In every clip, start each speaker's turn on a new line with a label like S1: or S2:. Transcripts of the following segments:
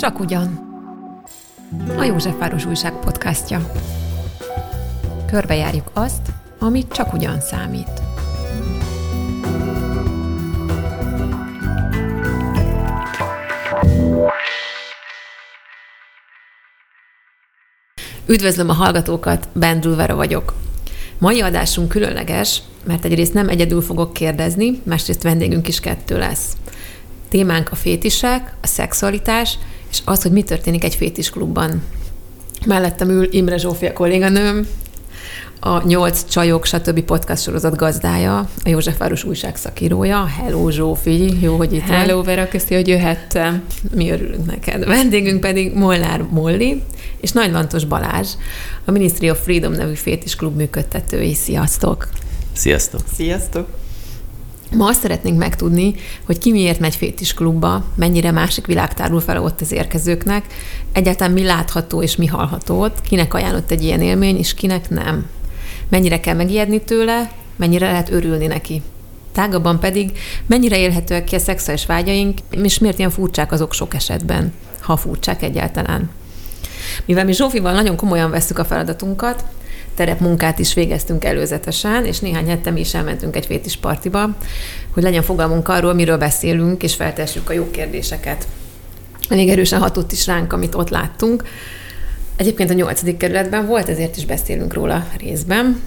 S1: Csak ugyan. A Józsefváros Újság podcastja. Körbejárjuk azt, amit csak ugyan számít. Üdvözlöm a hallgatókat, Ben Vera vagyok. Mai adásunk különleges, mert egyrészt nem egyedül fogok kérdezni, másrészt vendégünk is kettő lesz. Témánk a fétisek, a szexualitás, és az, hogy mi történik egy fétisklubban. Mellettem ül Imre Zsófia kolléganőm, a Nyolc Csajok, stb. podcast sorozat gazdája, a Józsefváros újság szakírója. Hello Zsófi, jó, hogy itt
S2: Hello vagy. Vera, köszi, hogy jöhettem.
S1: Mi örülünk neked. Vendégünk pedig Molnár Molli és Nagy Lantos Balázs, a Ministry of Freedom nevű fétisklub működtetői. Sziasztok!
S3: Sziasztok!
S2: Sziasztok!
S1: Ma azt szeretnénk megtudni, hogy ki miért megy fétis klubba, mennyire másik világ tárul fel ott az érkezőknek, egyáltalán mi látható és mi hallható ott, kinek ajánlott egy ilyen élmény, és kinek nem. Mennyire kell megijedni tőle, mennyire lehet örülni neki. Tágabban pedig, mennyire élhetőek ki a szexuális vágyaink, és miért ilyen furcsák azok sok esetben, ha furcsák egyáltalán. Mivel mi Zsófival nagyon komolyan veszük a feladatunkat, terepmunkát is végeztünk előzetesen, és néhány hete mi is elmentünk egy fétis partiba, hogy legyen fogalmunk arról, miről beszélünk, és feltessük a jó kérdéseket. Elég erősen hatott is ránk, amit ott láttunk. Egyébként a nyolcadik kerületben volt, ezért is beszélünk róla részben,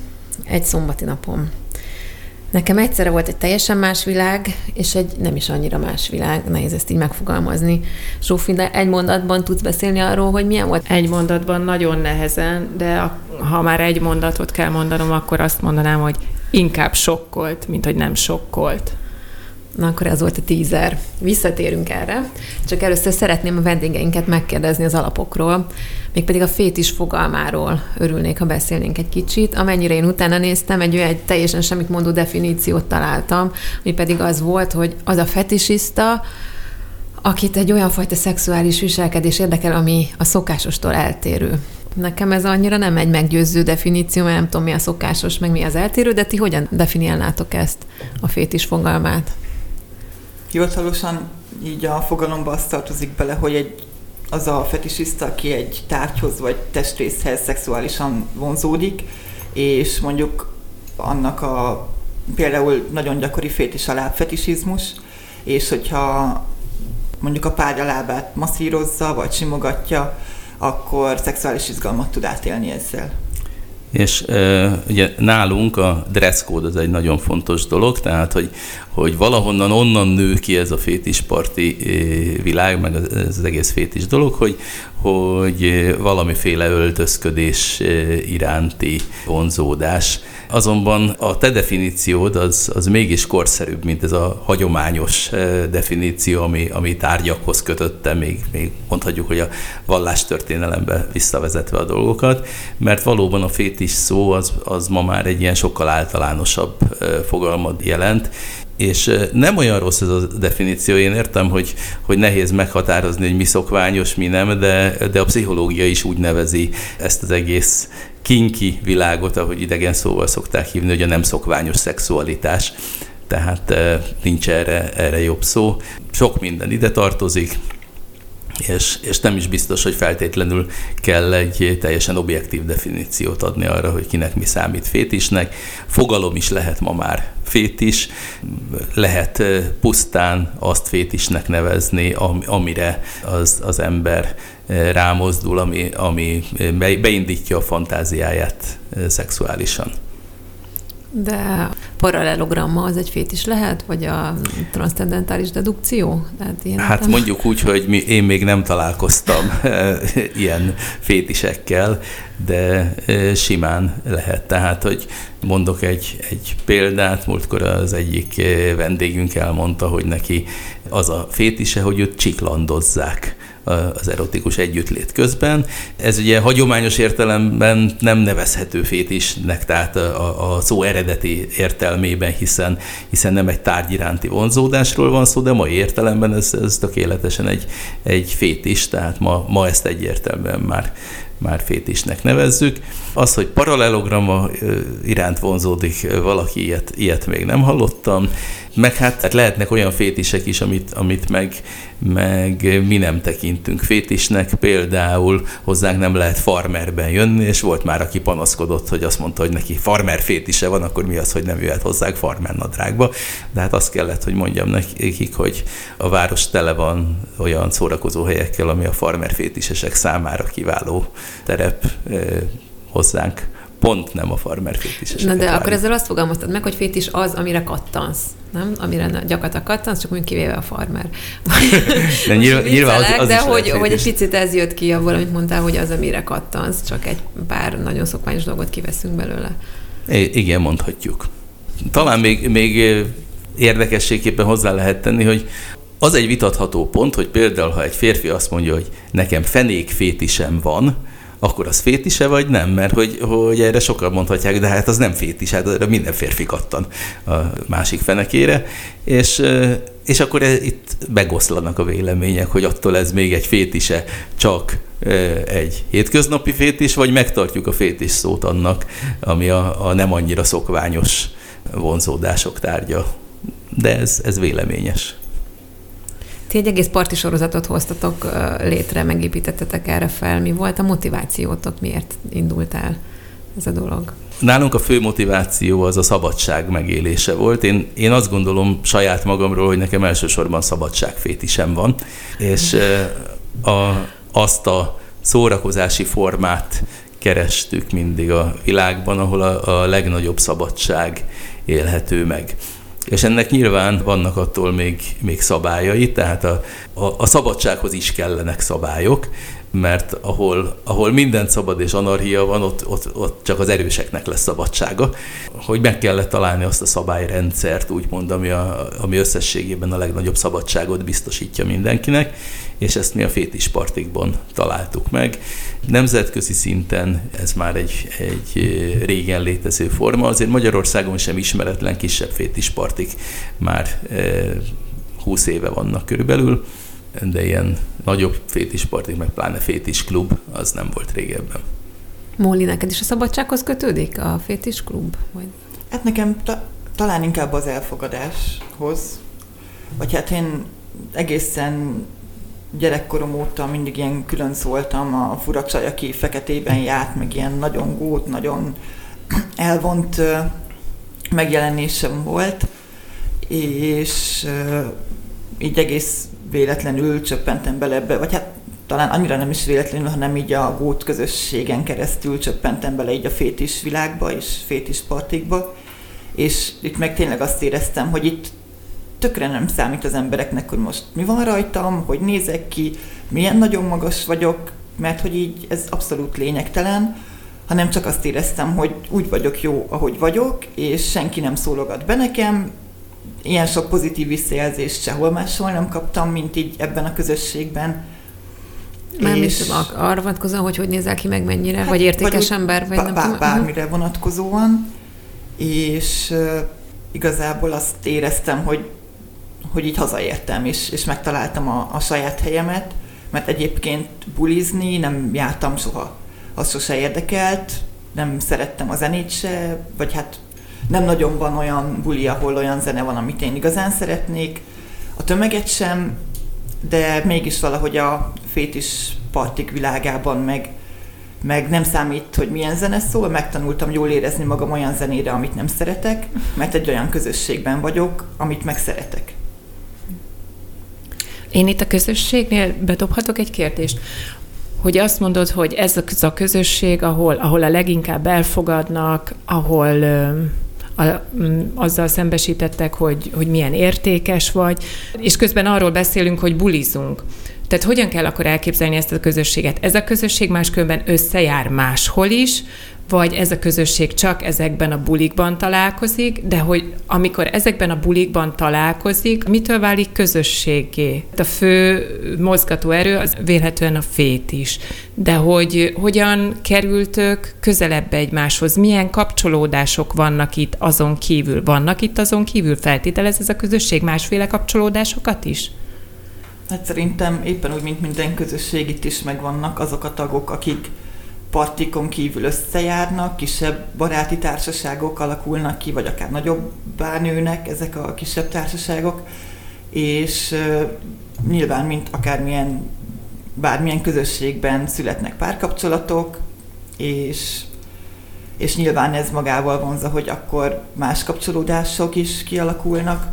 S1: egy szombati napon. Nekem egyszerre volt egy teljesen más világ, és egy nem is annyira más világ, nehéz ezt így megfogalmazni. Zsófi, de egy mondatban tudsz beszélni arról, hogy milyen volt?
S2: Egy mondatban nagyon nehezen, de ha már egy mondatot kell mondanom, akkor azt mondanám, hogy inkább sokkolt, mint hogy nem sokkolt.
S1: Na akkor ez volt a tízer. Visszatérünk erre. Csak először szeretném a vendégeinket megkérdezni az alapokról, mégpedig a fétis fogalmáról örülnék, ha beszélnénk egy kicsit. Amennyire én utána néztem, egy egy teljesen semmit mondó definíciót találtam, ami pedig az volt, hogy az a fetisista, akit egy olyan fajta szexuális viselkedés érdekel, ami a szokásostól eltérő. Nekem ez annyira nem egy meggyőző definíció, mert nem tudom, mi a szokásos, meg mi az eltérő, de ti hogyan definiálnátok ezt, a fétis fogalmát?
S4: Hivatalosan így a fogalomba azt tartozik bele, hogy egy, az a fetisista, aki egy tárgyhoz vagy testrészhez szexuálisan vonzódik, és mondjuk annak a például nagyon gyakori fétis a lábfetisizmus, és hogyha mondjuk a párja lábát masszírozza, vagy simogatja, akkor szexuális izgalmat tud átélni ezzel.
S3: És ugye nálunk a dress code az egy nagyon fontos dolog, tehát hogy, hogy valahonnan onnan nő ki ez a fétisparti világ, meg ez az egész fétis dolog, hogy, hogy valamiféle öltözködés iránti vonzódás. Azonban a te definíciód az, az mégis korszerűbb, mint ez a hagyományos definíció, ami, ami tárgyakhoz kötötte, még, még mondhatjuk, hogy a vallástörténelembe visszavezetve a dolgokat, mert valóban a fétis szó az, az ma már egy ilyen sokkal általánosabb fogalmat jelent, és nem olyan rossz ez a definíció, én értem, hogy, hogy nehéz meghatározni, hogy mi szokványos, mi nem, de, de a pszichológia is úgy nevezi ezt az egész kinki világot, ahogy idegen szóval szokták hívni, hogy a nem szokványos szexualitás. Tehát eh, nincs erre, erre jobb szó. Sok minden ide tartozik, és, és nem is biztos, hogy feltétlenül kell egy teljesen objektív definíciót adni arra, hogy kinek mi számít fétisnek. Fogalom is lehet ma már fétis, lehet eh, pusztán azt fétisnek nevezni, amire az, az ember rámozdul, ami, ami beindítja a fantáziáját szexuálisan.
S1: De paralelogramma az egy fétis lehet, vagy a transzcendentális dedukció?
S3: Tehát ilyen hát nem... mondjuk úgy, hogy mi, én még nem találkoztam ilyen fétisekkel, de simán lehet. Tehát, hogy mondok egy, egy példát, múltkor az egyik vendégünk elmondta, hogy neki az a fétise, hogy őt csiklandozzák az erotikus együttlét közben. Ez ugye hagyományos értelemben nem nevezhető fétisnek, tehát a, a szó eredeti értelmében, hiszen, hiszen nem egy tárgy iránti vonzódásról van szó, de mai értelemben ez, ez tökéletesen egy, egy fétis, tehát ma, ma ezt egyértelműen már már fétisnek nevezzük. Az, hogy paralelogramma iránt vonzódik valaki, ilyet, ilyet még nem hallottam. Meg hát, hát lehetnek olyan fétisek is, amit, amit meg, meg mi nem tekintünk fétisnek. Például hozzánk nem lehet farmerben jönni, és volt már, aki panaszkodott, hogy azt mondta, hogy neki farmer fétise van, akkor mi az, hogy nem jöhet hozzánk farmer nadrágba. De hát azt kellett, hogy mondjam nekik, hogy a város tele van olyan szórakozó helyekkel, ami a farmer fétisesek számára kiváló terep hozzánk pont nem a farmer fétis.
S1: Na de akkor ezzel azt fogalmaztad meg, hogy fétis az, amire kattansz, nem? Amire gyakorlatilag kattansz, csak úgy kivéve a farmer.
S3: de nyilván, nyilván az, az
S1: De hogy, hogy egy picit ez jött ki abból, amit mondtál, hogy az, amire kattansz, csak egy pár nagyon szokványos dolgot kiveszünk belőle.
S3: I- igen, mondhatjuk. Talán még, még érdekességképpen hozzá lehet tenni, hogy az egy vitatható pont, hogy például, ha egy férfi azt mondja, hogy nekem fenék fétisem van, akkor az fétise vagy nem? Mert hogy, hogy erre sokan mondhatják, de hát az nem fétis, hát erre minden férfi kattan a másik fenekére, és, és akkor itt megoszlanak a vélemények, hogy attól ez még egy fétise, csak egy hétköznapi fétis, vagy megtartjuk a fétis szót annak, ami a, a nem annyira szokványos vonzódások tárgya. De ez, ez véleményes.
S1: Ti egy egész parti sorozatot hoztatok létre, megépítettetek erre fel. Mi volt a motivációtok? Miért indult el ez a dolog?
S3: Nálunk a fő motiváció az a szabadság megélése volt. Én, én azt gondolom saját magamról, hogy nekem elsősorban szabadságfétisem van, és a, azt a szórakozási formát kerestük mindig a világban, ahol a, a legnagyobb szabadság élhető meg. És ennek nyilván vannak attól még, még szabályai, tehát a, a, a szabadsághoz is kellenek szabályok, mert ahol, ahol minden szabad és anarchia van, ott, ott, ott csak az erőseknek lesz szabadsága. Hogy meg kellett találni azt a szabályrendszert, úgymond, ami, a, ami összességében a legnagyobb szabadságot biztosítja mindenkinek, és ezt mi a fétispartikban találtuk meg. Nemzetközi szinten ez már egy, egy régen létező forma, azért Magyarországon sem ismeretlen kisebb fétispartik már 20 éve vannak körülbelül, de ilyen nagyobb fétispartik, meg pláne fétis klub, az nem volt régebben.
S1: Móli, neked is a szabadsághoz kötődik a fétis klub? Vagy?
S4: Hát nekem ta- talán inkább az elfogadáshoz. Vagy hát én egészen gyerekkorom óta mindig ilyen külön szóltam a fura csaj, aki feketében járt, meg ilyen nagyon gót, nagyon elvont megjelenésem volt, és így egész véletlenül csöppentem bele ebbe, vagy hát talán annyira nem is véletlenül, hanem így a gót közösségen keresztül csöppentem bele így a fétis világba és fétis partikba, és itt meg tényleg azt éreztem, hogy itt tökre nem számít az embereknek, hogy most mi van rajtam, hogy nézek ki, milyen nagyon magas vagyok, mert hogy így ez abszolút lényegtelen, hanem csak azt éreztem, hogy úgy vagyok jó, ahogy vagyok, és senki nem szólogat be nekem, ilyen sok pozitív visszajelzést sehol máshol nem kaptam, mint így ebben a közösségben.
S1: Már és arra vonatkozóan, hogy hogy nézel ki, meg mennyire, hát, vagy értékes vagy ember, vagy
S4: bár, nem Bármire vonatkozóan, és uh, igazából azt éreztem, hogy, hogy így hazaértem, és, és megtaláltam a, a saját helyemet, mert egyébként bulizni nem jártam soha. Az sose érdekelt, nem szerettem a zenét se, vagy hát nem nagyon van olyan buli, ahol olyan zene van, amit én igazán szeretnék. A tömeget sem, de mégis valahogy a fétis partik világában meg, meg nem számít, hogy milyen zene szól, megtanultam jól érezni magam olyan zenére, amit nem szeretek, mert egy olyan közösségben vagyok, amit meg szeretek.
S2: Én itt a közösségnél bedobhatok egy kérdést hogy azt mondod, hogy ez a közösség, ahol, ahol a leginkább elfogadnak, ahol a, mm, azzal szembesítettek, hogy, hogy milyen értékes vagy, és közben arról beszélünk, hogy bulizunk. Tehát hogyan kell akkor elképzelni ezt a közösséget? Ez a közösség máskülönben összejár máshol is, vagy ez a közösség csak ezekben a bulikban találkozik, de hogy amikor ezekben a bulikban találkozik, mitől válik közösségé? A fő mozgató erő az vélhetően a fét is. De hogy hogyan kerültök közelebb egymáshoz? Milyen kapcsolódások vannak itt azon kívül? Vannak itt azon kívül? Feltételez ez a közösség másféle kapcsolódásokat is?
S4: Hát szerintem éppen úgy, mint minden közösség itt is megvannak azok a tagok, akik partikon kívül összejárnak, kisebb baráti társaságok alakulnak ki, vagy akár nagyobbá nőnek ezek a kisebb társaságok, és nyilván, mint akármilyen, bármilyen közösségben születnek párkapcsolatok, és, és nyilván ez magával vonza, hogy akkor más kapcsolódások is kialakulnak,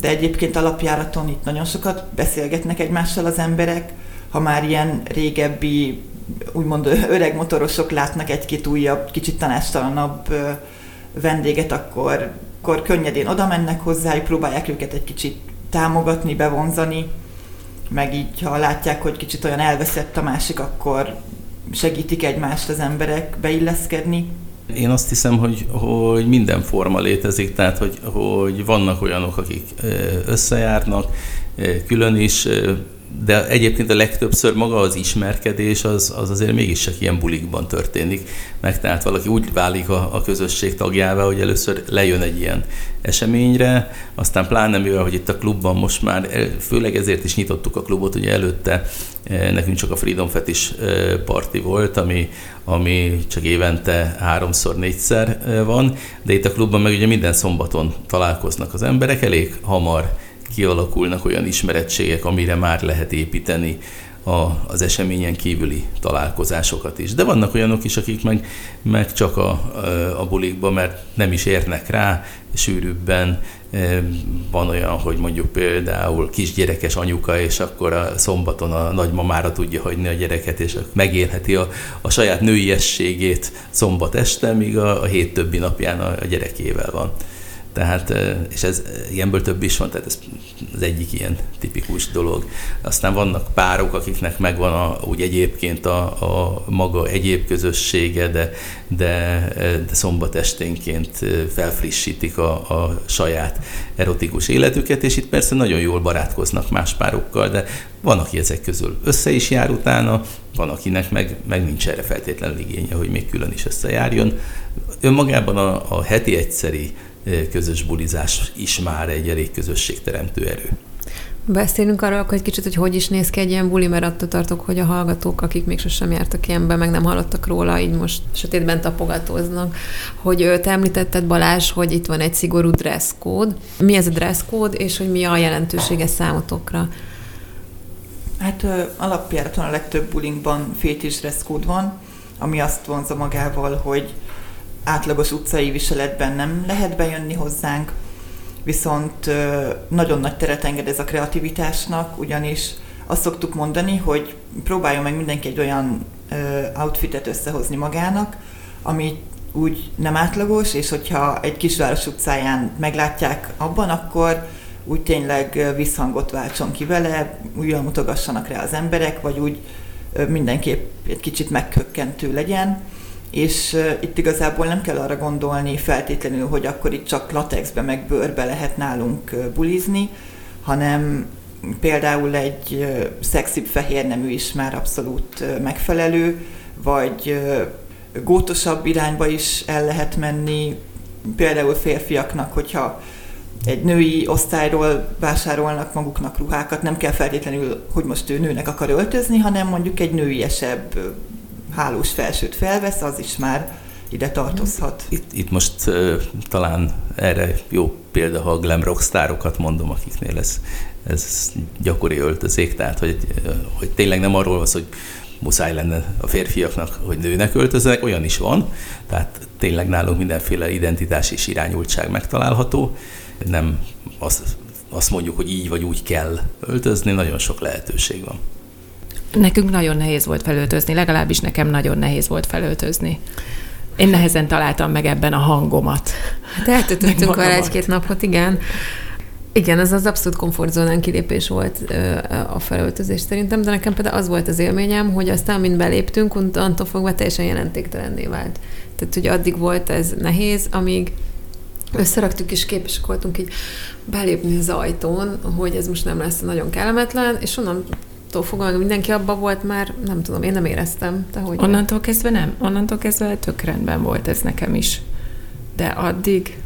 S4: de egyébként alapjáraton itt nagyon sokat beszélgetnek egymással az emberek, ha már ilyen régebbi, úgymond öreg motorosok látnak egy-két újabb, kicsit tanástalanabb vendéget, akkor, akkor könnyedén oda mennek hozzájuk, próbálják őket egy kicsit támogatni, bevonzani, meg így, ha látják, hogy kicsit olyan elveszett a másik, akkor segítik egymást az emberek beilleszkedni.
S3: Én azt hiszem, hogy, hogy minden forma létezik, tehát hogy, hogy vannak olyanok, akik összejárnak, külön is de egyébként a legtöbbször maga az ismerkedés az, az azért mégis csak ilyen bulikban történik. Meg, tehát valaki úgy válik a, a közösség tagjává, hogy először lejön egy ilyen eseményre, aztán pláne mivel, hogy itt a klubban most már, főleg ezért is nyitottuk a klubot, ugye előtte e, nekünk csak a Freedom Fetish e, parti volt, ami, ami csak évente háromszor, négyszer e, van, de itt a klubban meg ugye minden szombaton találkoznak az emberek, elég hamar kialakulnak olyan ismerettségek, amire már lehet építeni a, az eseményen kívüli találkozásokat is. De vannak olyanok is, akik meg, meg csak a, a bulikba, mert nem is érnek rá, sűrűbben. Van olyan, hogy mondjuk például kisgyerekes anyuka, és akkor a szombaton a nagymamára tudja hagyni a gyereket, és megélheti a, a saját nőiességét szombat este, míg a, a hét többi napján a, a gyerekével van. Tehát, és ez ilyenből több is van, tehát ez az egyik ilyen tipikus dolog. Aztán vannak párok, akiknek megvan a, úgy egyébként a, a maga egyéb közössége, de, de, de szombat esténként felfrissítik a, a saját erotikus életüket, és itt persze nagyon jól barátkoznak más párokkal, de van, aki ezek közül össze is jár utána, van, akinek meg, meg nincs erre feltétlenül igénye, hogy még külön is összejárjon. Önmagában a, a heti egyszeri közös bulizás is már egy elég közösségteremtő erő.
S1: Beszélünk arról hogy kicsit, hogy hogy is néz ki egy ilyen buli, mert attól tartok, hogy a hallgatók, akik még sosem jártak ilyenbe, meg nem hallottak róla, így most sötétben tapogatóznak. Hogy te említetted Balázs, hogy itt van egy szigorú code. Mi ez a code, és hogy mi a jelentősége számotokra?
S4: Hát alapjáraton a legtöbb bulinkban fétis code van, ami azt vonza magával, hogy átlagos utcai viseletben nem lehet bejönni hozzánk, viszont nagyon nagy teret enged ez a kreativitásnak, ugyanis azt szoktuk mondani, hogy próbáljon meg mindenki egy olyan outfitet összehozni magának, ami úgy nem átlagos, és hogyha egy kisváros utcáján meglátják abban, akkor úgy tényleg visszhangot váltson ki vele, újra mutogassanak rá az emberek, vagy úgy mindenképp egy kicsit megkökkentő legyen és itt igazából nem kell arra gondolni feltétlenül, hogy akkor itt csak latexbe meg bőrbe lehet nálunk bulizni, hanem például egy szexibb fehér nemű is már abszolút megfelelő, vagy gótosabb irányba is el lehet menni, például férfiaknak, hogyha egy női osztályról vásárolnak maguknak ruhákat, nem kell feltétlenül, hogy most ő nőnek akar öltözni, hanem mondjuk egy nőiesebb hálós felsőt felvesz, az is már ide tartozhat.
S3: Itt, itt most uh, talán erre jó példa, ha a glam rockstárokat mondom, akiknél ez, ez gyakori öltözék, tehát hogy, hogy tényleg nem arról van hogy muszáj lenne a férfiaknak, hogy nőnek öltöznek, olyan is van, tehát tényleg nálunk mindenféle identitás és irányultság megtalálható, nem azt, azt mondjuk, hogy így vagy úgy kell öltözni, nagyon sok lehetőség van.
S2: Nekünk nagyon nehéz volt felöltözni, legalábbis nekem nagyon nehéz volt felöltözni. Én nehezen találtam meg ebben a hangomat.
S1: Hát eltöltöttünk vele egy-két napot, igen. Igen, ez az abszolút komfortzónán kilépés volt a felöltözés szerintem, de nekem például az volt az élményem, hogy aztán, mint beléptünk, onnantól fogva teljesen jelentéktelenné vált. Tehát, hogy addig volt ez nehéz, amíg összeraktuk és képesek voltunk így belépni az ajtón, hogy ez most nem lesz nagyon kellemetlen, és onnan fogva mindenki abba volt már, nem tudom, én nem éreztem. Te hogy
S2: Onnantól vagy? kezdve nem. Onnantól kezdve tök rendben volt ez nekem is. De addig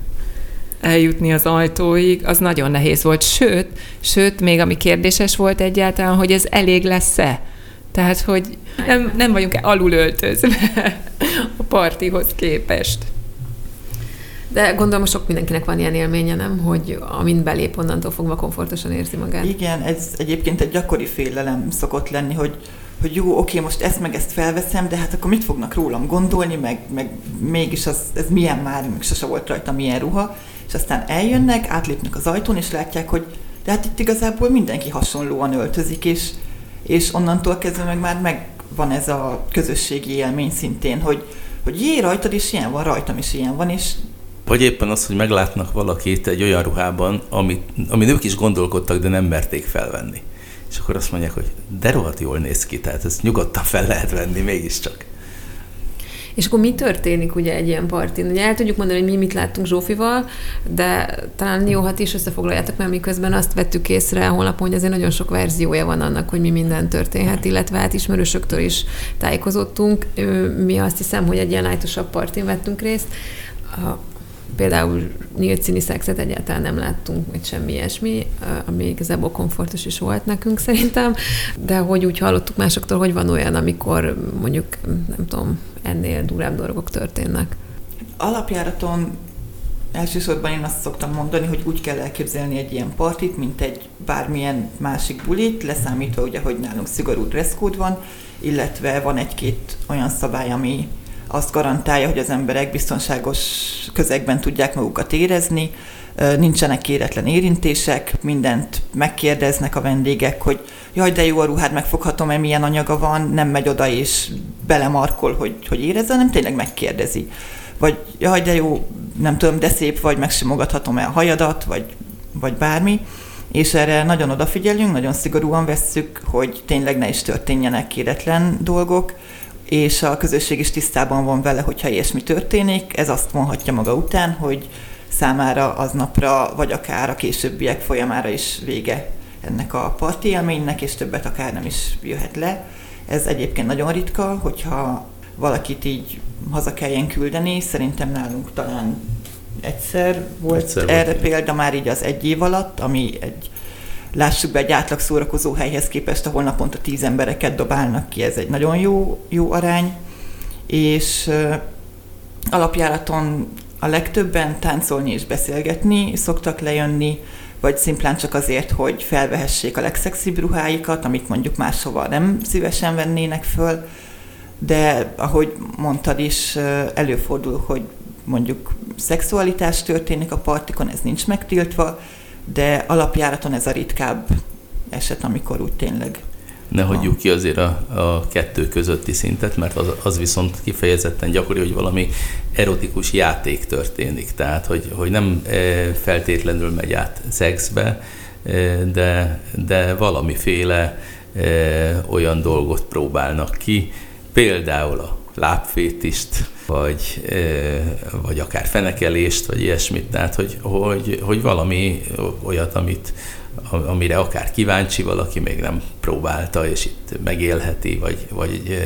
S2: eljutni az ajtóig, az nagyon nehéz volt. Sőt, sőt, még ami kérdéses volt egyáltalán, hogy ez elég lesz-e. Tehát, hogy nem, nem vagyunk alul öltözve a partihoz képest.
S1: De gondolom, sok mindenkinek van ilyen élménye, nem? Hogy amint belép, onnantól fogva komfortosan érzi magát.
S4: Igen, ez egyébként egy gyakori félelem szokott lenni, hogy, hogy jó, oké, most ezt meg ezt felveszem, de hát akkor mit fognak rólam gondolni, meg, meg mégis az, ez milyen már, még sose volt rajta milyen ruha, és aztán eljönnek, átlépnek az ajtón, és látják, hogy de hát itt igazából mindenki hasonlóan öltözik, és, és onnantól kezdve meg már megvan ez a közösségi élmény szintén, hogy, hogy jé, rajtad is ilyen van, rajtam is ilyen van, és
S3: vagy éppen az, hogy meglátnak valakit egy olyan ruhában, amit, ami ők is gondolkodtak, de nem merték felvenni. És akkor azt mondják, hogy de rohadt jól néz ki, tehát ezt nyugodtan fel lehet venni mégiscsak.
S1: És akkor mi történik ugye egy ilyen partin? Ugye el tudjuk mondani, hogy mi mit láttunk Zsófival, de talán jó, ha is összefoglaljátok, mert miközben azt vettük észre a honlapon, hogy azért nagyon sok verziója van annak, hogy mi minden történhet, illetve hát ismerősöktől is tájékozottunk. Mi azt hiszem, hogy egy ilyen lájtosabb partin vettünk részt. Például nyílt színi szexet egyáltalán nem láttunk, vagy semmi ilyesmi, ami igazából komfortos is volt nekünk szerintem, de hogy úgy hallottuk másoktól, hogy van olyan, amikor mondjuk, nem tudom, ennél durább dolgok történnek.
S4: Alapjáraton elsősorban én azt szoktam mondani, hogy úgy kell elképzelni egy ilyen partit, mint egy bármilyen másik bulit, leszámítva ugye, hogy nálunk szigorú dresszkód van, illetve van egy-két olyan szabály, ami azt garantálja, hogy az emberek biztonságos közegben tudják magukat érezni, nincsenek kéretlen érintések, mindent megkérdeznek a vendégek, hogy jaj, de jó a ruhád, megfoghatom-e, milyen anyaga van, nem megy oda és belemarkol, hogy, hogy érezze, hanem tényleg megkérdezi. Vagy jaj, de jó, nem tudom, de szép vagy, megsimogathatom-e a hajadat, vagy, vagy bármi. És erre nagyon odafigyelünk, nagyon szigorúan vesszük, hogy tényleg ne is történjenek kéretlen dolgok, és a közösség is tisztában van vele, hogyha ilyesmi történik. Ez azt mondhatja maga után, hogy számára aznapra, vagy akár a későbbiek folyamára is vége ennek a parti élménynek, és többet akár nem is jöhet le. Ez egyébként nagyon ritka, hogyha valakit így haza kelljen küldeni, szerintem nálunk talán egyszer volt egyszer erre volt, példa már így az egy év alatt, ami egy lássuk be, egy átlag szórakozó helyhez képest, ahol naponta tíz embereket dobálnak ki, ez egy nagyon jó, jó arány, és alapjáraton a legtöbben táncolni és beszélgetni szoktak lejönni, vagy szimplán csak azért, hogy felvehessék a legszexibb ruháikat, amit mondjuk máshova nem szívesen vennének föl, de ahogy mondtad is, előfordul, hogy mondjuk szexualitás történik a partikon, ez nincs megtiltva, de alapjáraton ez a ritkább eset, amikor úgy tényleg
S3: ne hagyjuk ki azért a, a kettő közötti szintet, mert az, az viszont kifejezetten gyakori, hogy valami erotikus játék történik. Tehát, hogy, hogy nem e, feltétlenül megy át szexbe, e, de, de valamiféle e, olyan dolgot próbálnak ki, például a lábfétist, vagy, vagy akár fenekelést, vagy ilyesmit, tehát hogy, hogy, hogy valami olyat, amit, amire akár kíváncsi valaki, még nem próbálta, és itt megélheti, vagy, vagy,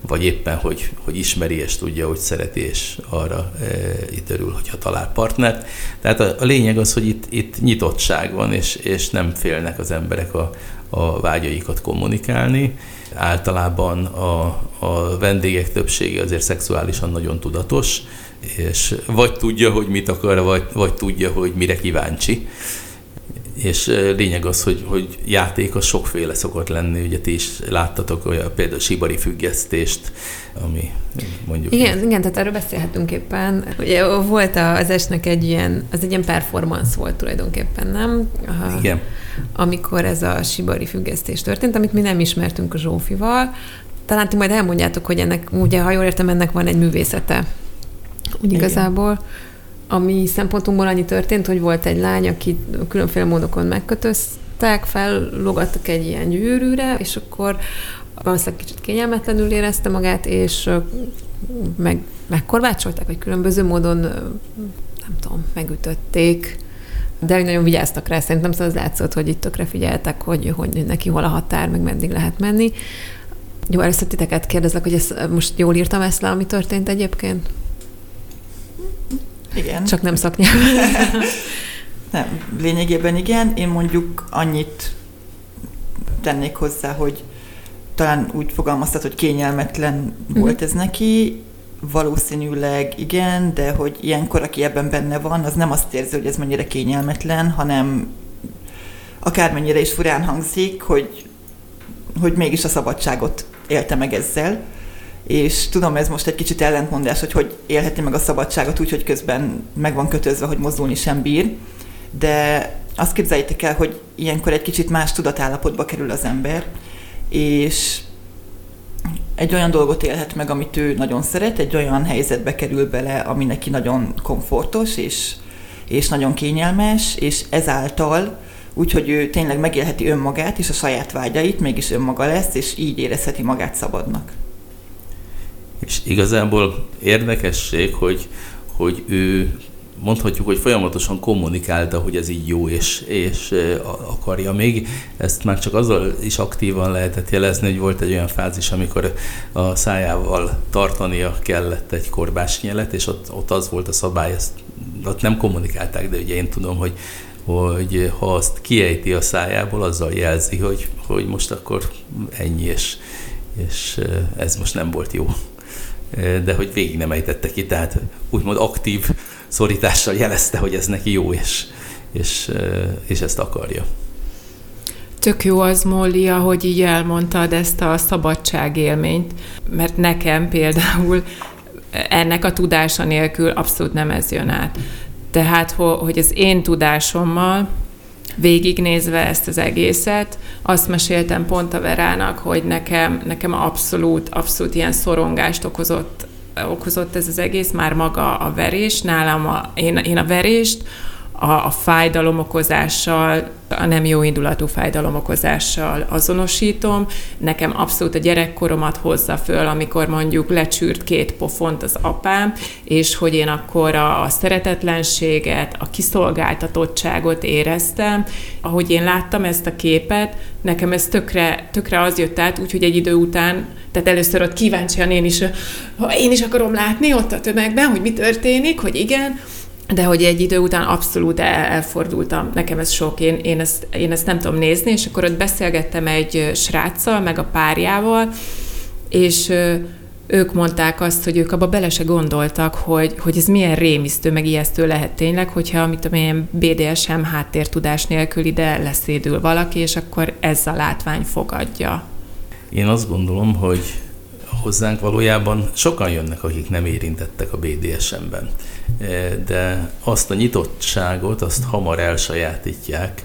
S3: vagy éppen, hogy, hogy ismeri, és tudja, hogy szereti, és arra e, itt örül, hogyha talál partnert. Tehát a, a lényeg az, hogy itt, itt nyitottság van, és, és nem félnek az emberek a, a vágyaikat kommunikálni. Általában a, a vendégek többsége azért szexuálisan nagyon tudatos, és vagy tudja, hogy mit akar, vagy, vagy tudja, hogy mire kíváncsi és lényeg az, hogy, hogy játék az sokféle szokott lenni, ugye ti is láttatok olyan például sibari függesztést, ami mondjuk...
S1: Igen, igen, tehát erről beszélhetünk éppen. Ugye volt az esnek egy ilyen, az egy ilyen performance volt tulajdonképpen, nem?
S3: Igen.
S1: Amikor ez a sibari függesztés történt, amit mi nem ismertünk a Zsófival, talán ti majd elmondjátok, hogy ennek, ugye, ha jól értem, ennek van egy művészete. Úgy igen. igazából ami szempontunkból annyi történt, hogy volt egy lány, aki különféle módokon megkötöztek, fellogattak egy ilyen gyűrűre, és akkor valószínűleg kicsit kényelmetlenül érezte magát, és meg, megkorvácsolták, vagy különböző módon, nem tudom, megütötték, de nagyon vigyáztak rá, szerintem szóval az látszott, hogy itt tökre figyeltek, hogy, hogy neki hol a határ, meg meddig lehet menni. Jó, először titeket kérdezlek, hogy ezt, most jól írtam ezt le, ami történt egyébként?
S4: Igen.
S1: Csak nem szaknyelven.
S4: nem, lényegében igen. Én mondjuk annyit tennék hozzá, hogy talán úgy fogalmaztat, hogy kényelmetlen uh-huh. volt ez neki, valószínűleg igen, de hogy ilyenkor, aki ebben benne van, az nem azt érzi, hogy ez mennyire kényelmetlen, hanem akármennyire is furán hangzik, hogy, hogy mégis a szabadságot élte meg ezzel. És tudom, ez most egy kicsit ellentmondás, hogy hogy élheti meg a szabadságot úgy, hogy közben meg van kötözve, hogy mozdulni sem bír. De azt képzeljétek el, hogy ilyenkor egy kicsit más tudatállapotba kerül az ember, és egy olyan dolgot élhet meg, amit ő nagyon szeret, egy olyan helyzetbe kerül bele, ami neki nagyon komfortos, és, és nagyon kényelmes, és ezáltal úgyhogy ő tényleg megélheti önmagát és a saját vágyait, mégis önmaga lesz, és így érezheti magát szabadnak.
S3: És igazából érdekesség, hogy, hogy ő mondhatjuk, hogy folyamatosan kommunikálta, hogy ez így jó, és, és akarja még. Ezt már csak azzal is aktívan lehetett jelezni, hogy volt egy olyan fázis, amikor a szájával tartania kellett egy korbás nyelet, és ott, ott az volt a szabály, ezt ott nem kommunikálták, de ugye én tudom, hogy hogy ha azt kiejti a szájából, azzal jelzi, hogy, hogy most akkor ennyi, és, és ez most nem volt jó. De hogy végig nem ejtette ki, tehát úgymond aktív szorítással jelezte, hogy ez neki jó, és, és, és ezt akarja.
S2: Tök jó az, Molly, hogy így elmondtad ezt a szabadságélményt, mert nekem például ennek a tudása nélkül abszolút nem ez jön át. Tehát, hogy az én tudásommal végignézve ezt az egészet, azt meséltem pont a Verának, hogy nekem, nekem abszolút, abszolút ilyen szorongást okozott okozott ez az egész, már maga a verés. Nálam a, én, én a verést a, a fájdalomokozással, a nem jó indulatú fájdalomokozással azonosítom. Nekem abszolút a gyerekkoromat hozza föl, amikor mondjuk lecsűrt két pofont az apám, és hogy én akkor a, a szeretetlenséget, a kiszolgáltatottságot éreztem. Ahogy én láttam ezt a képet, nekem ez tökre, tökre az jött át, úgyhogy egy idő után, tehát először ott kíváncsian én is, én is akarom látni ott a tömegben, hogy mi történik, hogy igen, de hogy egy idő után abszolút elfordultam, nekem ez sok, én, én, ezt, én ezt nem tudom nézni, és akkor ott beszélgettem egy sráccal, meg a párjával, és ők mondták azt, hogy ők abba bele se gondoltak, hogy, hogy ez milyen rémisztő, meg ijesztő lehet tényleg, hogyha amit a ilyen BDSM háttértudás nélkül ide leszédül valaki, és akkor ez a látvány fogadja.
S3: Én azt gondolom, hogy hozzánk valójában sokan jönnek, akik nem érintettek a BDSM-ben. E, de azt a nyitottságot, azt hamar elsajátítják,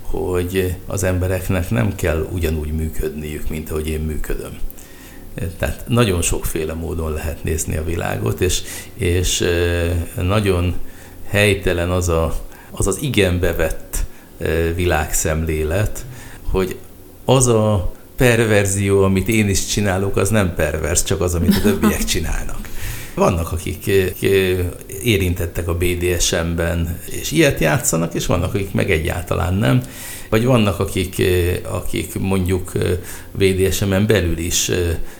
S3: hogy az embereknek nem kell ugyanúgy működniük, mint ahogy én működöm. E, tehát nagyon sokféle módon lehet nézni a világot, és, és e, nagyon helytelen az a, az, az igen bevett világszemlélet, hogy az a perverzió, amit én is csinálok, az nem pervers, csak az, amit a többiek csinálnak. Vannak, akik érintettek a BDSM-ben, és ilyet játszanak, és vannak, akik meg egyáltalán nem vagy vannak, akik, akik mondjuk VDSM-en belül is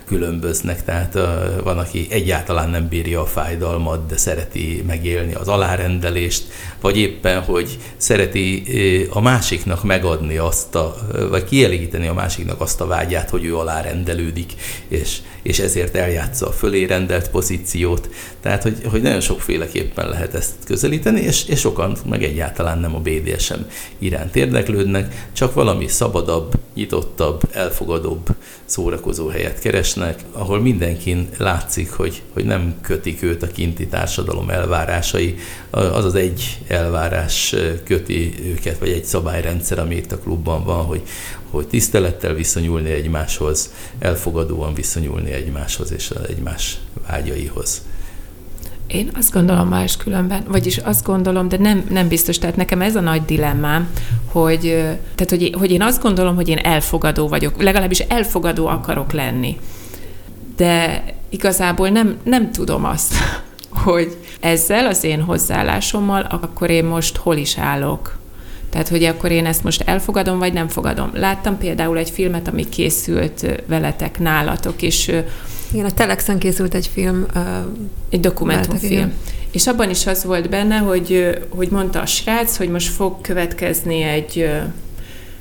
S3: különböznek, tehát van, aki egyáltalán nem bírja a fájdalmat, de szereti megélni az alárendelést, vagy éppen, hogy szereti a másiknak megadni azt a, vagy kielégíteni a másiknak azt a vágyát, hogy ő alárendelődik, és, és ezért eljátsza a fölé rendelt pozíciót. Tehát, hogy, hogy nagyon sokféleképpen lehet ezt közelíteni, és, és sokan meg egyáltalán nem a BDSM iránt érdeklődnek, csak valami szabadabb, nyitottabb, elfogadóbb szórakozó helyet keresnek, ahol mindenkin látszik, hogy, hogy nem kötik őt a kinti társadalom elvárásai, az az egy elvárás köti őket, vagy egy szabályrendszer, ami itt a klubban van, hogy, hogy tisztelettel viszonyulni egymáshoz, elfogadóan viszonyulni egymáshoz és egymás vágyaihoz.
S2: Én azt gondolom más különben, vagyis azt gondolom, de nem, nem biztos, tehát nekem ez a nagy dilemmám, hogy, tehát, hogy, hogy én azt gondolom, hogy én elfogadó vagyok, legalábbis elfogadó akarok lenni. De igazából nem, nem tudom azt, hogy ezzel az én hozzáállásommal akkor én most hol is állok. Tehát, hogy akkor én ezt most elfogadom, vagy nem fogadom. Láttam például egy filmet, ami készült veletek nálatok, és
S1: igen, a Telexen készült egy film. Uh,
S2: egy dokumentumfilm. És abban is az volt benne, hogy, hogy mondta a srác, hogy most fog következni egy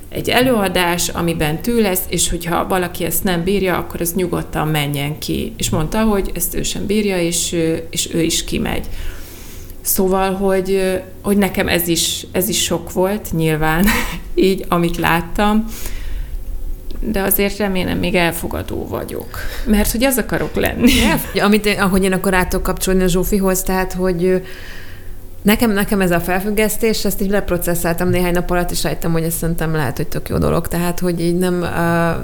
S2: egy előadás, amiben tű lesz, és hogyha valaki ezt nem bírja, akkor ez nyugodtan menjen ki. És mondta, hogy ezt ő sem bírja, és, és ő is kimegy. Szóval, hogy, hogy nekem ez is, ez is sok volt, nyilván, így, amit láttam, de azért remélem még elfogadó vagyok, mert hogy az akarok lenni.
S1: Amit, ahogy én akkor át kapcsolni a Zsófihoz, tehát, hogy Nekem, nekem ez a felfüggesztés, ezt így leprocesszáltam néhány nap alatt, és rájöttem, hogy ez szerintem lehet, hogy tök jó dolog. Tehát, hogy így nem,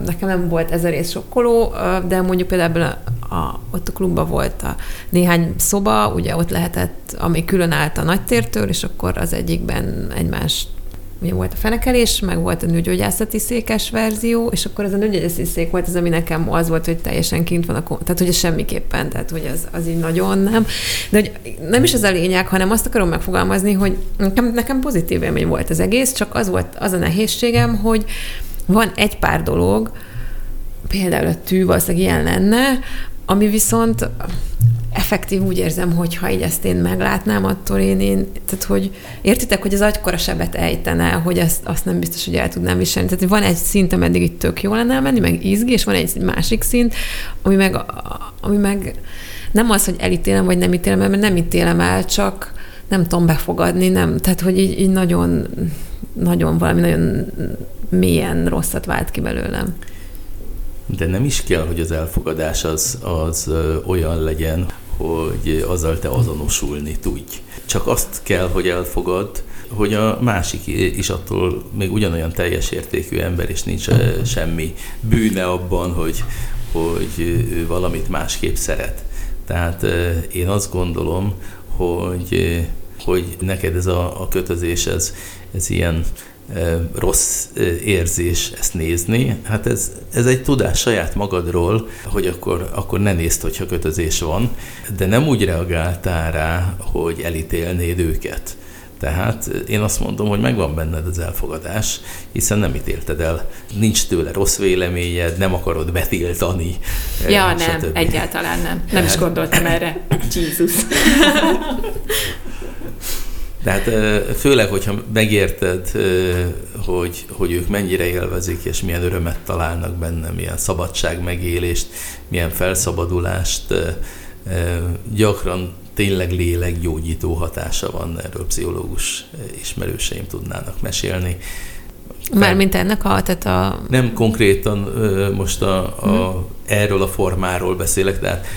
S1: nekem nem volt ez a rész sokkoló, de mondjuk például a, ott a klubban volt a néhány szoba, ugye ott lehetett, ami külön állt a nagytértől, és akkor az egyikben egymást ugye volt a fenekelés, meg volt a nőgyógyászati székes verzió, és akkor ez a nőgyógyászati szék volt az, ami nekem az volt, hogy teljesen kint van a kon- tehát hogy semmiképpen, tehát hogy az, az így nagyon nem. De hogy nem is ez a lényeg, hanem azt akarom megfogalmazni, hogy nekem, nekem pozitív élmény volt az egész, csak az volt az a nehézségem, hogy van egy pár dolog, például a tű valószínűleg ilyen lenne, ami viszont effektív úgy érzem, hogy ha így ezt én meglátnám, attól én, én tehát hogy értitek, hogy az agykora sebet ejtene, hogy ezt, azt nem biztos, hogy el tudnám viselni. Tehát van egy szint, ameddig itt tök jól lenne menni, meg izgi, és van egy másik szint, ami meg, ami meg nem az, hogy elítélem, vagy nem ítélem el, mert nem ítélem el, csak nem tudom befogadni, nem. Tehát, hogy így, így nagyon, nagyon valami nagyon mélyen rosszat vált ki belőlem.
S3: De nem is kell, hogy az elfogadás az, az olyan legyen, hogy azzal te azonosulni tudj. Csak azt kell, hogy elfogadd, hogy a másik is attól még ugyanolyan teljes értékű ember, és nincs semmi bűne abban, hogy, hogy ő valamit másképp szeret. Tehát én azt gondolom, hogy, hogy neked ez a, a kötözés, ez, ez ilyen rossz érzés ezt nézni. Hát ez, ez egy tudás saját magadról, hogy akkor, akkor ne nézd, hogyha kötözés van, de nem úgy reagáltál rá, hogy elítélnéd őket. Tehát én azt mondom, hogy megvan benned az elfogadás, hiszen nem ítélted el, nincs tőle rossz véleményed, nem akarod betiltani.
S2: Ja, nem, stb. egyáltalán nem. Nem is gondoltam erre. Jézus.
S3: Tehát főleg, hogyha megérted, hogy, hogy ők mennyire élvezik, és milyen örömet találnak benne, milyen szabadság megélést, milyen felszabadulást, gyakran tényleg lélekgyógyító hatása van, erről pszichológus ismerőseim tudnának mesélni.
S1: Mármint ennek a, tehát a...
S3: Nem konkrétan most a, a, hmm. erről a formáról beszélek, tehát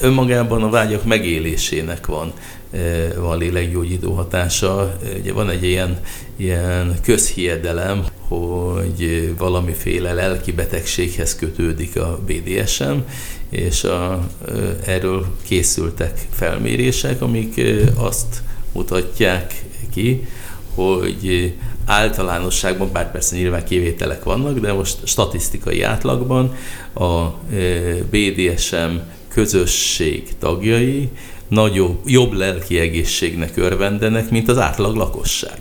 S3: önmagában a vágyak megélésének van van lélekgyógyító hatása. Ugye van egy ilyen, ilyen közhiedelem, hogy valamiféle lelki betegséghez kötődik a BDSM, és a, erről készültek felmérések, amik azt mutatják ki, hogy általánosságban, bár persze nyilván kivételek vannak, de most statisztikai átlagban a BDSM közösség tagjai nagyobb, jobb lelki egészségnek örvendenek, mint az átlag lakosság.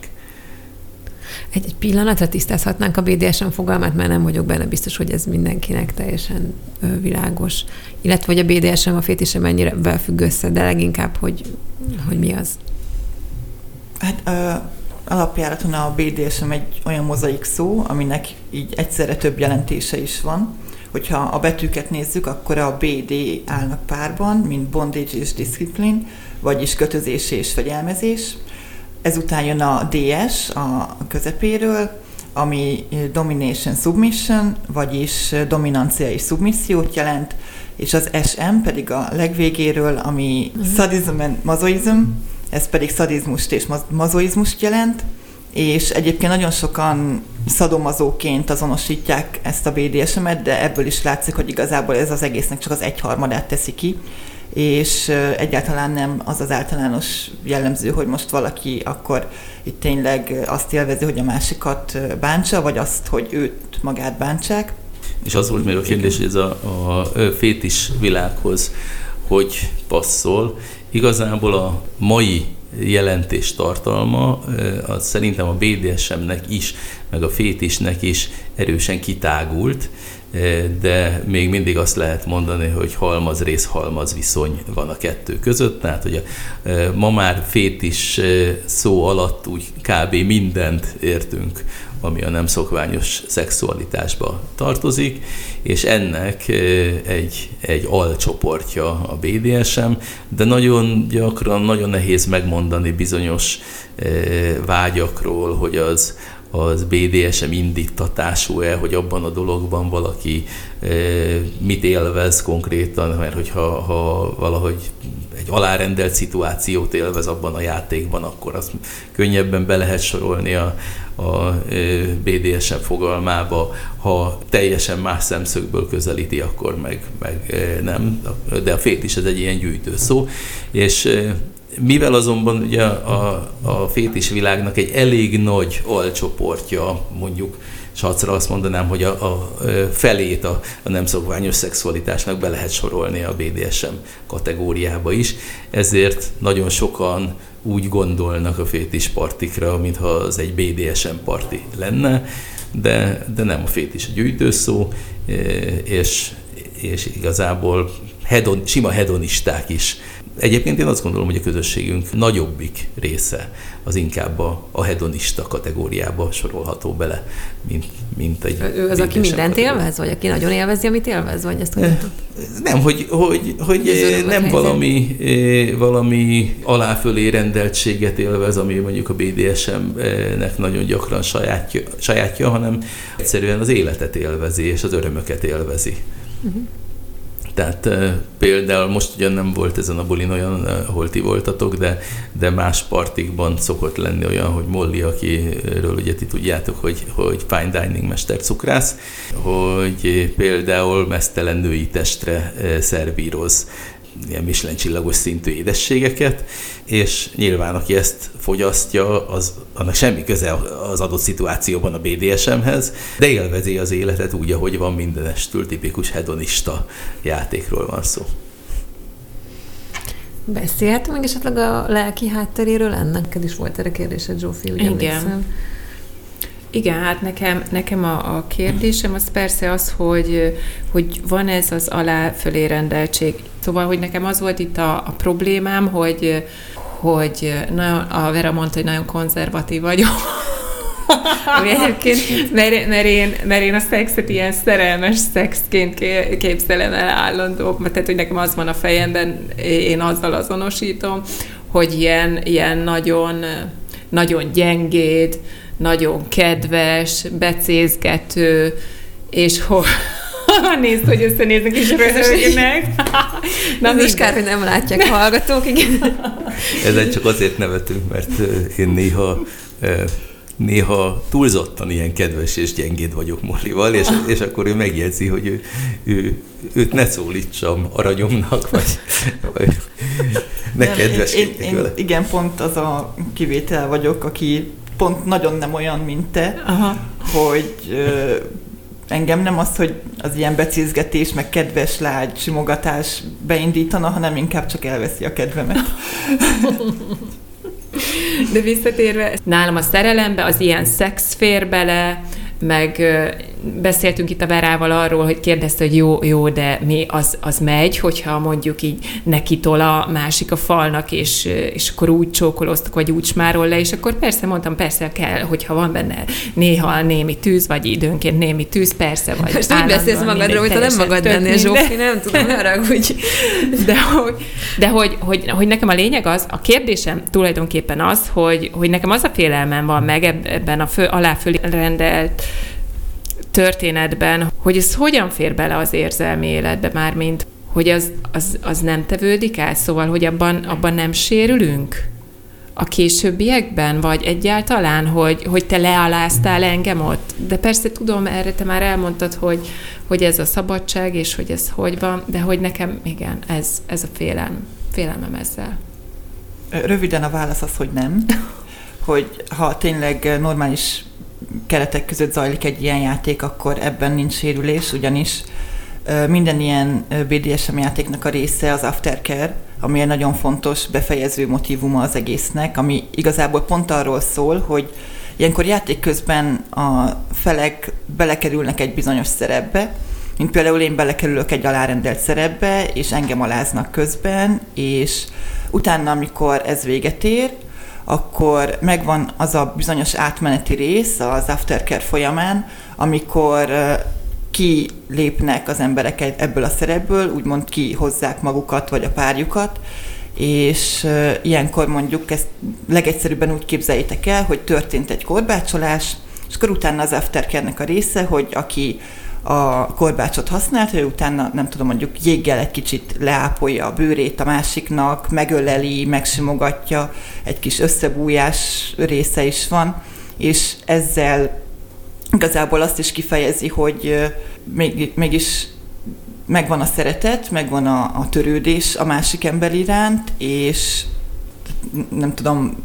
S1: Egy, egy pillanatra tisztázhatnánk a BDSM fogalmát, mert nem vagyok benne biztos, hogy ez mindenkinek teljesen ö, világos. Illetve, hogy a BDSM, a fétise mennyire befügg össze, de leginkább, hogy, hogy mi az.
S4: Hát ö, alapjáraton a BDSM egy olyan mozaik szó, aminek így egyszerre több jelentése is van hogyha a betűket nézzük, akkor a BD állnak párban, mint bondage és discipline, vagyis kötözés és fegyelmezés. Ezután jön a DS a közepéről, ami domination submission, vagyis dominancia és szubmissziót jelent, és az SM pedig a legvégéről, ami uh-huh. sadism and mazoism, ez pedig szadizmust és mazoizmust jelent, és egyébként nagyon sokan szadomazóként azonosítják ezt a BDSM-et, de ebből is látszik, hogy igazából ez az egésznek csak az egyharmadát teszi ki, és egyáltalán nem az az általános jellemző, hogy most valaki akkor itt tényleg azt élvezi, hogy a másikat bántsa, vagy azt, hogy őt magát bántsák.
S3: És az volt még a kérdés, hogy ez a, a fétis világhoz hogy passzol. Igazából a mai jelentés tartalma, az szerintem a BDSM-nek is, meg a fétisnek is erősen kitágult, de még mindig azt lehet mondani, hogy halmaz rész halmaz viszony van a kettő között, tehát hogy ma már fétis szó alatt úgy kb. mindent értünk, ami a nem szokványos szexualitásba tartozik, és ennek egy, egy alcsoportja a BDSM, de nagyon gyakran, nagyon nehéz megmondani bizonyos vágyakról, hogy az, az BDSM indítatású-e, hogy abban a dologban valaki mit élvez konkrétan, mert hogyha ha valahogy egy alárendelt szituációt élvez abban a játékban, akkor azt könnyebben be lehet sorolni a, a BDSM fogalmába, ha teljesen más szemszögből közelíti, akkor meg, meg nem. De a fét is ez egy ilyen gyűjtő szó. És mivel azonban ugye a, a fétis világnak egy elég nagy alcsoportja, mondjuk sacra azt mondanám, hogy a, a felét a, a nem szokványos szexualitásnak be lehet sorolni a BDSM kategóriába is, ezért nagyon sokan úgy gondolnak a fétis partikra, mintha az egy BDSM parti lenne, de, de nem a fétis a gyűjtőszó, és, és igazából hedon, sima hedonisták is Egyébként én azt gondolom, hogy a közösségünk nagyobbik része az inkább a, a hedonista kategóriába sorolható bele, mint, mint egy...
S1: Ő az, aki mindent kategória. élvez, vagy aki nagyon élvezi, amit élvez, vagy ezt hogy
S3: Nem, hogy, hogy, hogy nem valami, valami aláfölé rendeltséget élvez, ami mondjuk a BDSM-nek nagyon gyakran sajátja, sajátja, hanem egyszerűen az életet élvezi, és az örömöket élvezi. Uh-huh. Tehát például most ugyan nem volt ezen a bulin olyan, ahol ti voltatok, de, de más partikban szokott lenni olyan, hogy Molly, akiről ugye ti tudjátok, hogy, hogy fine dining mester cukrász, hogy például mesztelen női testre szervíroz ilyen Michelin csillagos szintű édességeket, és nyilván aki ezt fogyasztja, az, annak semmi köze az adott szituációban a BDSM-hez, de élvezi az életet úgy, ahogy van mindenestül tipikus hedonista játékról van szó.
S1: Beszélhetünk esetleg a lelki hátteréről ennek? Is volt erre kérdésed, Zsófi, ugye
S2: Igen. Emlékszem. Igen, hát nekem, nekem a, a kérdésem az persze az, hogy, hogy van ez az alá fölé rendeltség. Szóval, hogy nekem az volt itt a, a problémám, hogy, hogy nagyon, a Vera mondta, hogy nagyon konzervatív vagyok. Ami mert, mert, én, mert én a szexet ilyen szerelmes szexként képzelem el állandó, tehát hogy nekem az van a fejemben, én azzal azonosítom, hogy ilyen, ilyen nagyon, nagyon gyengéd, nagyon kedves, becézgető, és hogy Nézd, hogy összenéznek és röhögnek.
S1: Na, is kár, hogy nem látják a hallgatók, igen.
S3: Ezen csak azért nevetünk, mert én néha néha túlzottan ilyen kedves és gyengéd vagyok Mollival, és, és akkor ő megjegyzi, hogy ő, ő, őt ne szólítsam aranyomnak, vagy, vagy ne kedveskedjek
S4: én, vele. Igen, pont az a kivétel vagyok, aki pont nagyon nem olyan, mint te, Aha. hogy ö, engem nem az, hogy az ilyen becézgetés, meg kedves lágy simogatás beindítana, hanem inkább csak elveszi a kedvemet.
S2: De visszatérve, nálam a szerelembe az ilyen szex fér bele, meg beszéltünk itt a Verával arról, hogy kérdezte, hogy jó, jó, de mi az, az megy, hogyha mondjuk így neki tol a másik a falnak, és, és akkor úgy csókoloztak, vagy úgy smárol le, és akkor persze mondtam, persze kell, hogyha van benne néha némi tűz, vagy időnként némi tűz, persze, vagy
S1: Most úgy beszélsz magadról, hogy nem magad lennél, Zsófi, nem tudom, haragudj.
S2: De, hogy, de hogy, hogy, hogy, nekem a lényeg az, a kérdésem tulajdonképpen az, hogy, hogy nekem az a félelmem van meg ebben a fő, alá rendelt történetben, hogy ez hogyan fér bele az érzelmi életbe már, mint hogy az, az, az nem tevődik el, szóval, hogy abban, abban nem sérülünk a későbbiekben, vagy egyáltalán, hogy, hogy te lealáztál engem ott. De persze tudom, erre te már elmondtad, hogy, hogy ez a szabadság, és hogy ez hogy van, de hogy nekem, igen, ez, ez a félelm, félelmem ezzel.
S4: Röviden a válasz az, hogy nem. Hogy ha tényleg normális keretek között zajlik egy ilyen játék, akkor ebben nincs sérülés, ugyanis minden ilyen BDSM játéknak a része az aftercare, ami egy nagyon fontos befejező motivuma az egésznek, ami igazából pont arról szól, hogy ilyenkor játék közben a felek belekerülnek egy bizonyos szerepbe, mint például én belekerülök egy alárendelt szerepbe, és engem aláznak közben, és utána, amikor ez véget ér, akkor megvan az a bizonyos átmeneti rész az aftercare folyamán, amikor kilépnek az emberek ebből a szerepből, úgymond kihozzák magukat vagy a párjukat, és ilyenkor mondjuk ezt legegyszerűbben úgy képzeljétek el, hogy történt egy korbácsolás, és akkor utána az aftercare a része, hogy aki a korbácsot használta, hogy utána nem tudom, mondjuk jéggel egy kicsit leápolja a bőrét a másiknak, megöleli, megsimogatja, egy kis összebújás része is van, és ezzel igazából azt is kifejezi, hogy még, mégis megvan a szeretet, megvan a, a törődés a másik ember iránt, és nem tudom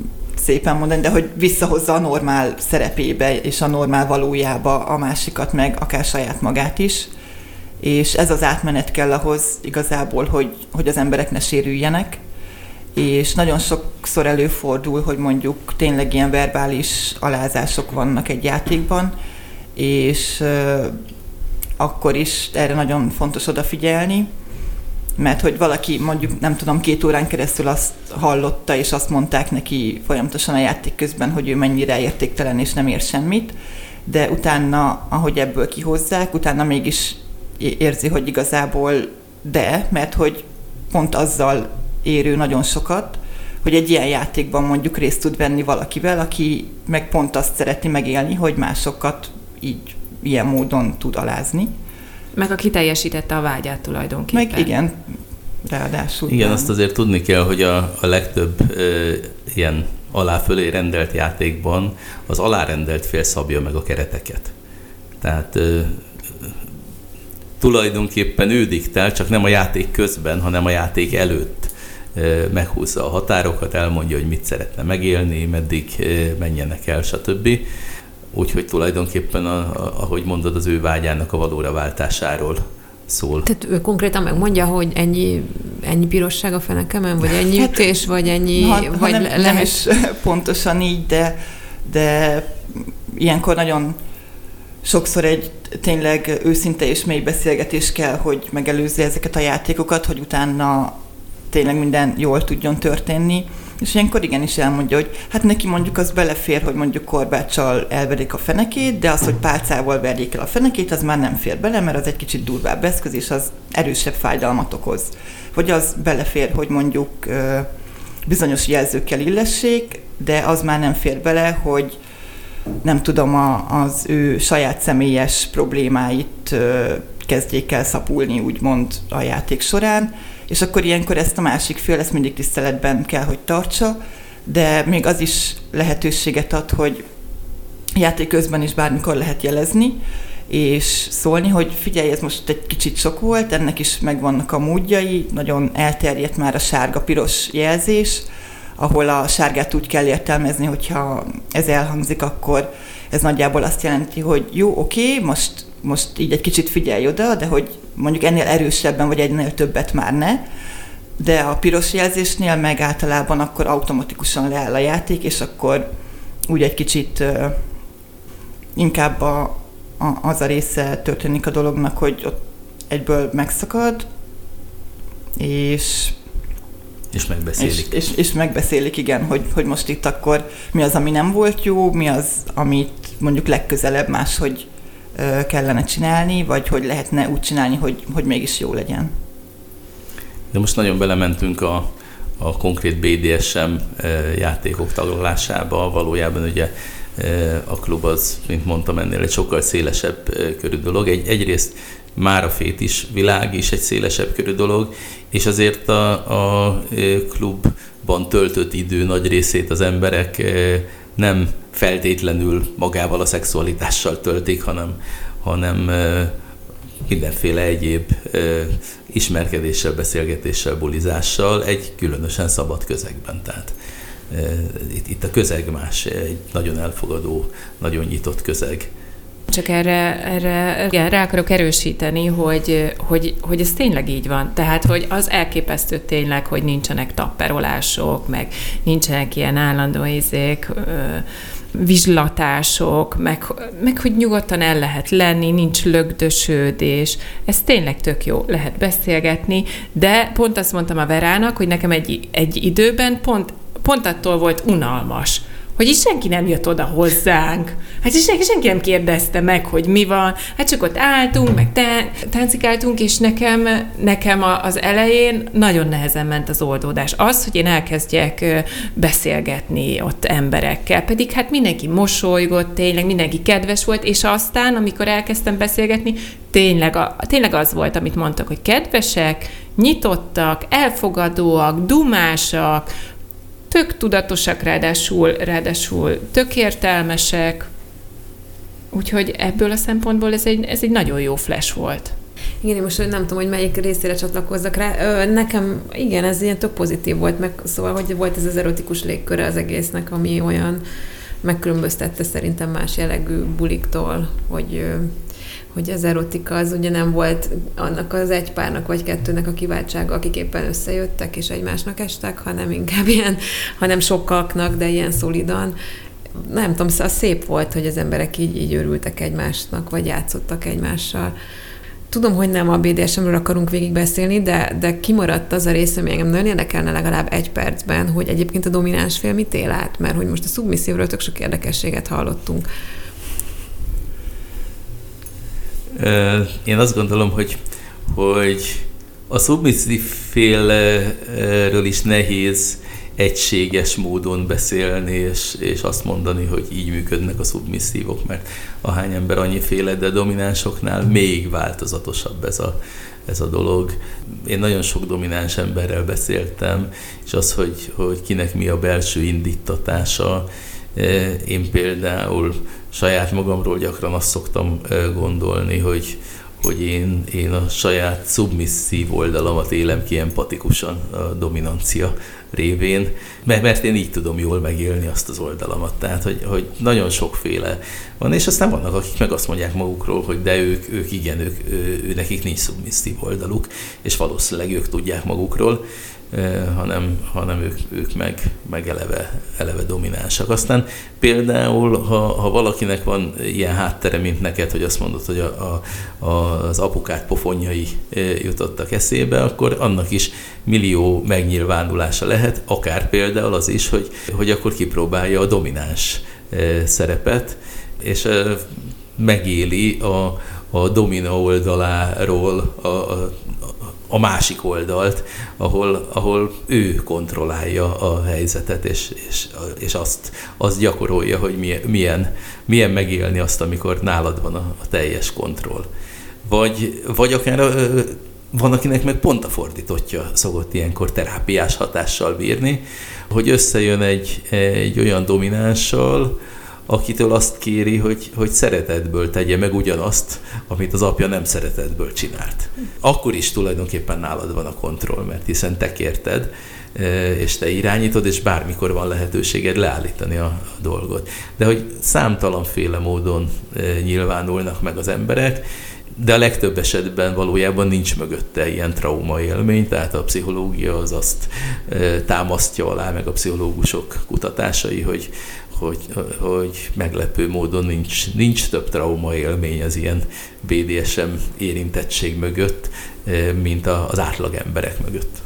S4: szépen mondani, de hogy visszahozza a normál szerepébe és a normál valójába a másikat, meg akár saját magát is. És ez az átmenet kell ahhoz igazából, hogy, hogy az emberek ne sérüljenek, és nagyon sokszor előfordul, hogy mondjuk tényleg ilyen verbális alázások vannak egy játékban, és akkor is erre nagyon fontos odafigyelni, mert hogy valaki mondjuk, nem tudom, két órán keresztül azt hallotta, és azt mondták neki folyamatosan a játék közben, hogy ő mennyire értéktelen és nem ér semmit, de utána, ahogy ebből kihozzák, utána mégis érzi, hogy igazából de, mert hogy pont azzal érő nagyon sokat, hogy egy ilyen játékban mondjuk részt tud venni valakivel, aki meg pont azt szereti megélni, hogy másokat így ilyen módon tud alázni.
S2: Meg aki teljesítette a vágyát tulajdonképpen.
S4: Meg igen, ráadásul.
S3: Igen, nem. azt azért tudni kell, hogy a, a legtöbb ö, ilyen alá-fölé rendelt játékban az alárendelt fél szabja meg a kereteket. Tehát ö, tulajdonképpen ő diktál, csak nem a játék közben, hanem a játék előtt meghúzza a határokat, elmondja, hogy mit szeretne megélni, meddig menjenek el, stb. Úgyhogy tulajdonképpen, a, a, ahogy mondod, az ő vágyának a valóra váltásáról szól.
S1: Tehát ő konkrétan megmondja, hogy ennyi, ennyi pirosság a fenekemen, vagy ennyi hát, ütés, vagy ennyi... Ha, vagy
S4: ha nem, nem is pontosan így, de, de ilyenkor nagyon sokszor egy tényleg őszinte és mély beszélgetés kell, hogy megelőzze ezeket a játékokat, hogy utána tényleg minden jól tudjon történni. És ilyenkor igenis elmondja, hogy hát neki mondjuk az belefér, hogy mondjuk korbáccsal elverik a fenekét, de az, hogy pálcával verjék el a fenekét, az már nem fér bele, mert az egy kicsit durvább eszköz, és az erősebb fájdalmat okoz. Vagy az belefér, hogy mondjuk bizonyos jelzőkkel illessék, de az már nem fér bele, hogy nem tudom, a, az ő saját személyes problémáit kezdjék el szapulni, úgymond a játék során, és akkor ilyenkor ezt a másik fél ezt mindig tiszteletben kell, hogy tartsa, de még az is lehetőséget ad, hogy játék közben is bármikor lehet jelezni, és szólni, hogy figyelj, ez most egy kicsit sok volt, ennek is megvannak a módjai, nagyon elterjedt már a sárga-piros jelzés, ahol a sárgát úgy kell értelmezni, hogyha ez elhangzik, akkor ez nagyjából azt jelenti, hogy jó, oké, most, most így egy kicsit figyelj oda, de hogy mondjuk ennél erősebben, vagy ennél többet már ne, de a piros jelzésnél meg általában akkor automatikusan leáll a játék, és akkor úgy egy kicsit inkább a, a, az a része történik a dolognak, hogy ott egyből megszakad, és
S3: és megbeszélik.
S4: És, és, és megbeszélik, igen, hogy, hogy most itt akkor mi az, ami nem volt jó, mi az, amit mondjuk legközelebb máshogy kellene csinálni, vagy hogy lehetne úgy csinálni, hogy, hogy mégis jó legyen.
S3: De most nagyon belementünk a, a konkrét BDSM játékok taglalásába. Valójában ugye a klub az, mint mondtam, ennél egy sokkal szélesebb körű dolog. Egy, egyrészt már a fétis világ is egy szélesebb körű dolog, és azért a, a klubban töltött idő nagy részét az emberek nem feltétlenül magával a szexualitással töltik, hanem, hanem mindenféle egyéb ismerkedéssel, beszélgetéssel, bulizással egy különösen szabad közegben. Tehát itt, itt a közeg más, egy nagyon elfogadó, nagyon nyitott közeg.
S2: Csak erre, erre igen, rá akarok erősíteni, hogy, hogy, hogy ez tényleg így van. Tehát, hogy az elképesztő tényleg, hogy nincsenek tapperolások, meg nincsenek ilyen állandó izék, vizslatások, meg, meg hogy nyugodtan el lehet lenni, nincs lögdösődés. Ez tényleg tök jó, lehet beszélgetni, de pont azt mondtam a Verának, hogy nekem egy, egy időben pont pont attól volt unalmas, hogy is senki nem jött oda hozzánk. Hát is senki, senki nem kérdezte meg, hogy mi van. Hát csak ott álltunk, meg táncikáltunk, és nekem, nekem az elején nagyon nehezen ment az oldódás. Az, hogy én elkezdjek beszélgetni ott emberekkel, pedig hát mindenki mosolygott, tényleg mindenki kedves volt, és aztán, amikor elkezdtem beszélgetni, tényleg, a, tényleg az volt, amit mondtak, hogy kedvesek, nyitottak, elfogadóak, dumásak, tök tudatosak, ráadásul, ráadásul tök értelmesek, úgyhogy ebből a szempontból ez egy, ez egy nagyon jó flash volt.
S1: Igen, én most nem tudom, hogy melyik részére csatlakozzak rá. Nekem, igen, ez ilyen tök pozitív volt, meg szóval, hogy volt ez az erotikus légköre az egésznek, ami olyan megkülönböztette szerintem más jellegű buliktól, hogy hogy az erotika az ugye nem volt annak az egy párnak vagy kettőnek a kiváltsága, akik éppen összejöttek és egymásnak estek, hanem inkább ilyen, hanem sokaknak, de ilyen szolidan. Nem tudom, szóval szép volt, hogy az emberek így, így örültek egymásnak, vagy játszottak egymással. Tudom, hogy nem a BDSM-ről akarunk végigbeszélni, de, de kimaradt az a része, ami engem nagyon érdekelne legalább egy percben, hogy egyébként a domináns fél mit él át, mert hogy most a szubmisszívről tök sok érdekességet hallottunk.
S3: Én azt gondolom, hogy, hogy a szubmisszív félről is nehéz egységes módon beszélni, és, és azt mondani, hogy így működnek a szubmisszívok, mert ahány ember annyi féle, de dominánsoknál még változatosabb ez a, ez a dolog. Én nagyon sok domináns emberrel beszéltem, és az, hogy, hogy kinek mi a belső indítatása, én például saját magamról gyakran azt szoktam gondolni, hogy, hogy én, én a saját szubmisszív oldalamat élem ki empatikusan a dominancia révén, mert, én így tudom jól megélni azt az oldalamat. Tehát, hogy, hogy nagyon sokféle van, és aztán vannak, akik meg azt mondják magukról, hogy de ők, ők igen, ők, ő, nekik nincs szubmisszív oldaluk, és valószínűleg ők tudják magukról hanem, hanem ők, ők meg, meg eleve, eleve dominánsak. Aztán például, ha, ha valakinek van ilyen háttere, mint neked, hogy azt mondod, hogy a, a, az apukát pofonjai jutottak eszébe, akkor annak is millió megnyilvánulása lehet, akár például az is, hogy, hogy akkor kipróbálja a domináns szerepet, és megéli a, a domina oldaláról a, a a másik oldalt, ahol, ahol ő kontrollálja a helyzetet, és, és, és azt, azt gyakorolja, hogy milyen, milyen megélni azt, amikor nálad van a, a teljes kontroll. Vagy, vagy akár van, akinek meg pont a fordítottja szokott ilyenkor terápiás hatással bírni, hogy összejön egy, egy olyan dominánssal, akitől azt kéri, hogy, hogy szeretetből tegye meg ugyanazt, amit az apja nem szeretetből csinált. Akkor is tulajdonképpen nálad van a kontroll, mert hiszen te kérted, e, és te irányítod, és bármikor van lehetőséged leállítani a, dolgot. De hogy számtalanféle módon e, nyilvánulnak meg az emberek, de a legtöbb esetben valójában nincs mögötte ilyen trauma élmény, tehát a pszichológia az azt e, támasztja alá, meg a pszichológusok kutatásai, hogy, hogy, hogy meglepő módon nincs, nincs több trauma élmény az ilyen BDSM érintettség mögött, eh, mint az átlag emberek mögött.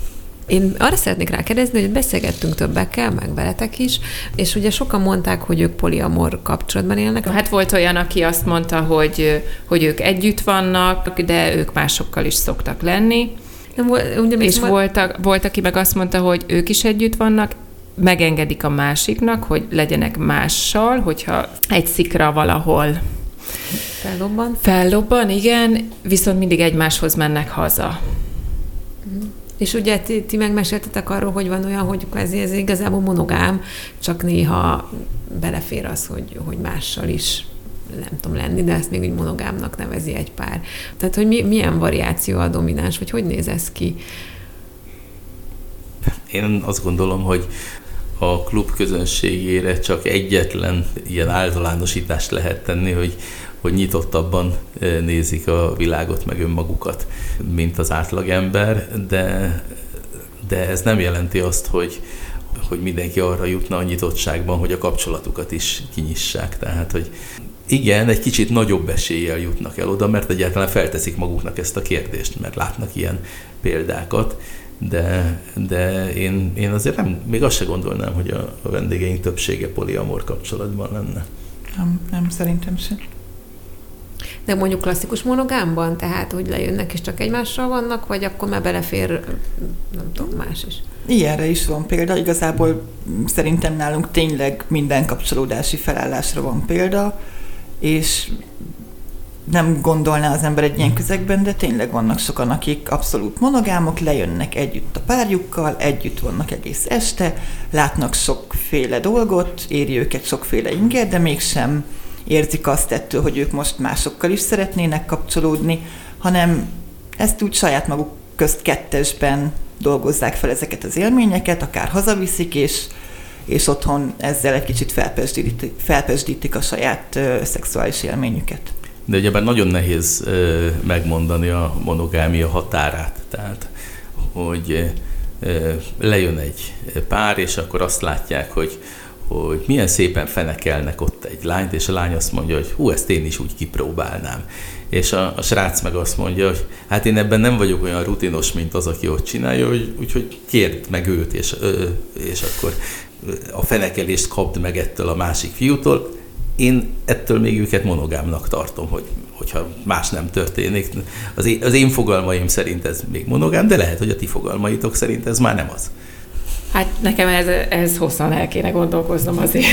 S1: Én arra szeretnék rákérdezni, hogy beszélgettünk többekkel, meg veletek is, és ugye sokan mondták, hogy ők poliamor kapcsolatban élnek.
S2: Hát volt olyan, aki azt mondta, hogy, hogy ők együtt vannak, de ők másokkal is szoktak lenni. Ugye, és volt, volt, aki meg azt mondta, hogy ők is együtt vannak, megengedik a másiknak, hogy legyenek mással, hogyha egy szikra valahol
S1: Fellobban?
S2: Fellobban, igen, viszont mindig egymáshoz mennek haza.
S1: Mhm. És ugye ti, ti megmeséltetek arról, hogy van olyan, hogy ez, ez igazából monogám, csak néha belefér az, hogy, hogy mással is nem tudom lenni, de ezt még úgy monogámnak nevezi egy pár. Tehát, hogy mi, milyen variáció a domináns, vagy hogy néz ez ki?
S3: Én azt gondolom, hogy a klub közönségére csak egyetlen ilyen általánosítást lehet tenni, hogy, hogy nyitottabban nézik a világot, meg önmagukat, mint az átlagember, de, de ez nem jelenti azt, hogy, hogy mindenki arra jutna a nyitottságban, hogy a kapcsolatukat is kinyissák. Tehát, hogy igen, egy kicsit nagyobb eséllyel jutnak el oda, mert egyáltalán felteszik maguknak ezt a kérdést, mert látnak ilyen példákat, de, de én, én azért nem, még azt se gondolnám, hogy a, a vendégeink többsége poliamor kapcsolatban lenne.
S4: Nem, nem szerintem sem.
S1: De mondjuk klasszikus monogámban, tehát hogy lejönnek és csak egymással vannak, vagy akkor már belefér, nem tudom, más is.
S4: Ilyenre is van példa. Igazából szerintem nálunk tényleg minden kapcsolódási felállásra van példa, és nem gondolná az ember egy ilyen közegben, de tényleg vannak sokan, akik abszolút monogámok, lejönnek együtt a párjukkal, együtt vannak egész este, látnak sokféle dolgot, éri őket sokféle inger, de mégsem érzik azt ettől, hogy ők most másokkal is szeretnének kapcsolódni, hanem ezt úgy saját maguk közt kettesben dolgozzák fel ezeket az élményeket, akár hazaviszik, és, és otthon ezzel egy kicsit felpesdítik, felpesdítik a saját ö, szexuális élményüket.
S3: De ugyebár nagyon nehéz megmondani a monogámia határát. Tehát, hogy lejön egy pár, és akkor azt látják, hogy hogy milyen szépen fenekelnek ott egy lányt, és a lány azt mondja, hogy hú, ezt én is úgy kipróbálnám. És a, a srác meg azt mondja, hogy hát én ebben nem vagyok olyan rutinos, mint az, aki ott csinálja, hogy, úgyhogy kérd meg őt, és, és akkor a fenekelést kapd meg ettől a másik fiútól. Én ettől még őket monogámnak tartom, hogy, hogyha más nem történik. Az én, az én fogalmaim szerint ez még monogám, de lehet, hogy a ti fogalmaitok szerint ez már nem az.
S2: Hát nekem ez, ez hosszan el kéne gondolkoznom azért,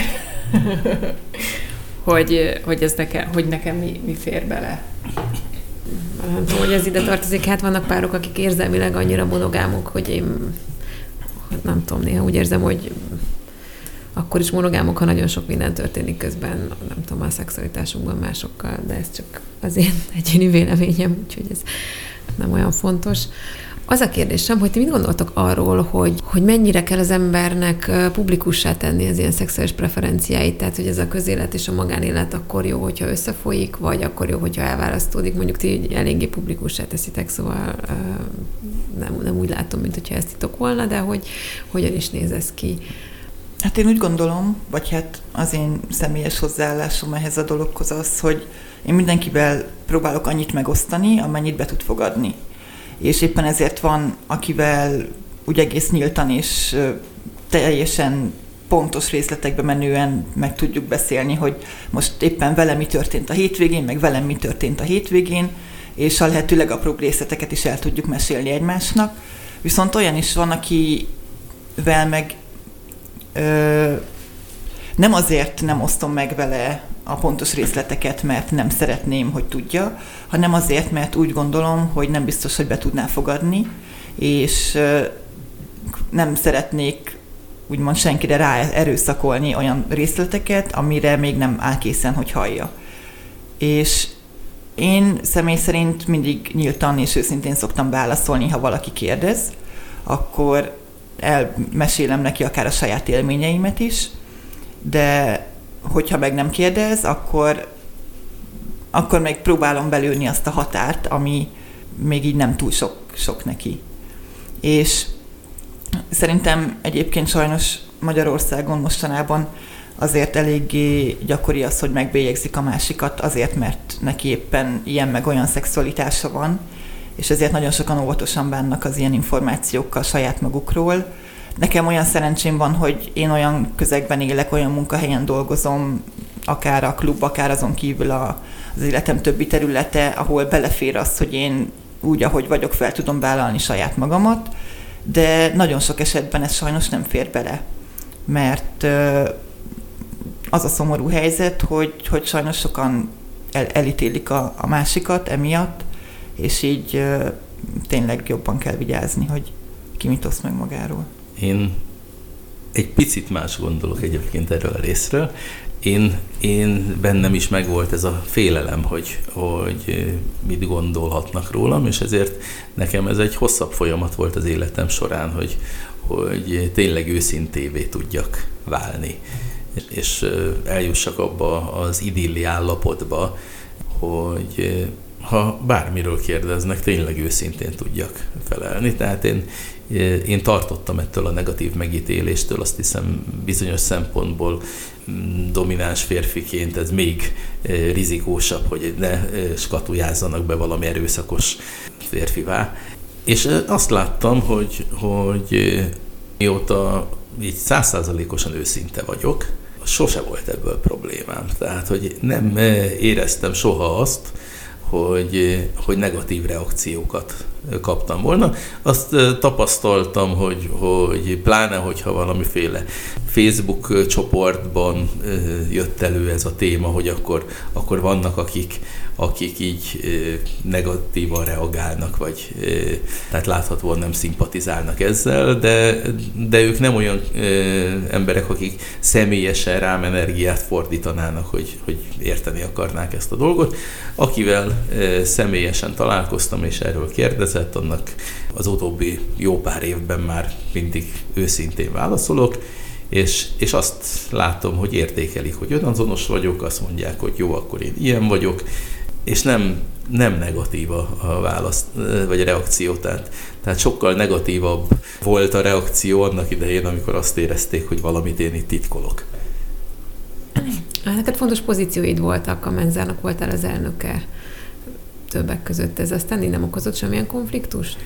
S2: hogy, hogy, ez nekem, hogy nekem mi, mi fér bele.
S1: Nem tudom, hogy ez ide tartozik. Hát vannak párok, akik érzelmileg annyira monogámok, hogy én nem tudom, néha úgy érzem, hogy akkor is monogámok, ha nagyon sok minden történik közben, nem tudom, a szexualitásunkban másokkal, de ez csak az én egyéni véleményem, úgyhogy ez nem olyan fontos. Az a kérdésem, hogy ti mit gondoltok arról, hogy, hogy mennyire kell az embernek publikussá tenni az ilyen szexuális preferenciáit, tehát hogy ez a közélet és a magánélet akkor jó, hogyha összefolyik, vagy akkor jó, hogyha elválasztódik, mondjuk ti eléggé publikussá teszitek, szóval nem, nem úgy látom, mint hogyha ezt titok volna, de hogy hogyan is néz ez ki?
S4: Hát én úgy gondolom, vagy hát az én személyes hozzáállásom ehhez a dologhoz az, hogy én mindenkivel próbálok annyit megosztani, amennyit be tud fogadni és éppen ezért van, akivel úgy egész nyíltan és teljesen pontos részletekbe menően meg tudjuk beszélni, hogy most éppen velem mi történt a hétvégén, meg velem mi történt a hétvégén, és a lehető legapróbb részleteket is el tudjuk mesélni egymásnak. Viszont olyan is van, akivel meg ö, nem azért nem osztom meg vele a pontos részleteket, mert nem szeretném, hogy tudja, hanem azért, mert úgy gondolom, hogy nem biztos, hogy be tudná fogadni, és nem szeretnék úgymond senkire rá erőszakolni olyan részleteket, amire még nem áll készen, hogy hallja. És én személy szerint mindig nyíltan és őszintén szoktam válaszolni, ha valaki kérdez, akkor elmesélem neki akár a saját élményeimet is, de hogyha meg nem kérdez, akkor, akkor meg próbálom belőni azt a határt, ami még így nem túl sok, sok neki. És szerintem egyébként sajnos Magyarországon mostanában azért eléggé gyakori az, hogy megbélyegzik a másikat, azért, mert neki éppen ilyen meg olyan szexualitása van, és ezért nagyon sokan óvatosan bánnak az ilyen információkkal saját magukról, Nekem olyan szerencsém van, hogy én olyan közegben élek, olyan munkahelyen dolgozom, akár a klub, akár azon kívül a, az életem többi területe, ahol belefér az, hogy én úgy, ahogy vagyok, fel tudom vállalni saját magamat, de nagyon sok esetben ez sajnos nem fér bele, mert az a szomorú helyzet, hogy, hogy sajnos sokan el, elítélik a, a másikat emiatt, és így tényleg jobban kell vigyázni, hogy ki mit osz meg magáról.
S3: Én egy picit más gondolok egyébként erről a részről. Én, én bennem is megvolt ez a félelem, hogy, hogy mit gondolhatnak rólam, és ezért nekem ez egy hosszabb folyamat volt az életem során, hogy, hogy tényleg őszintévé tudjak válni, és eljussak abba az idilli állapotba, hogy ha bármiről kérdeznek, tényleg őszintén tudjak felelni. Tehát én, én tartottam ettől a negatív megítéléstől, azt hiszem bizonyos szempontból mm, domináns férfiként ez még rizikósabb, hogy ne skatujázzanak be valami erőszakos férfivá. És azt láttam, hogy, hogy mióta így százszázalékosan őszinte vagyok, sose volt ebből problémám. Tehát, hogy nem éreztem soha azt, hogy, hogy negatív reakciókat kaptam volna. Azt tapasztaltam, hogy, hogy pláne, hogyha valamiféle Facebook csoportban jött elő ez a téma, hogy akkor, akkor vannak, akik, akik így negatívan reagálnak, vagy tehát láthatóan nem szimpatizálnak ezzel, de, de ők nem olyan emberek, akik személyesen rám energiát fordítanának, hogy, hogy érteni akarnák ezt a dolgot. Akivel személyesen találkoztam és erről kérdezett, annak az utóbbi jó pár évben már mindig őszintén válaszolok, és, és azt látom, hogy értékelik, hogy önazonos vagyok, azt mondják, hogy jó, akkor én ilyen vagyok, és nem, nem negatív a, válasz, vagy a reakció, tehát, tehát sokkal negatívabb volt a reakció annak idején, amikor azt érezték, hogy valamit én itt titkolok.
S1: Neked fontos pozícióid voltak, a menzának voltál az elnöke többek között. Ez aztán így nem okozott semmilyen konfliktust?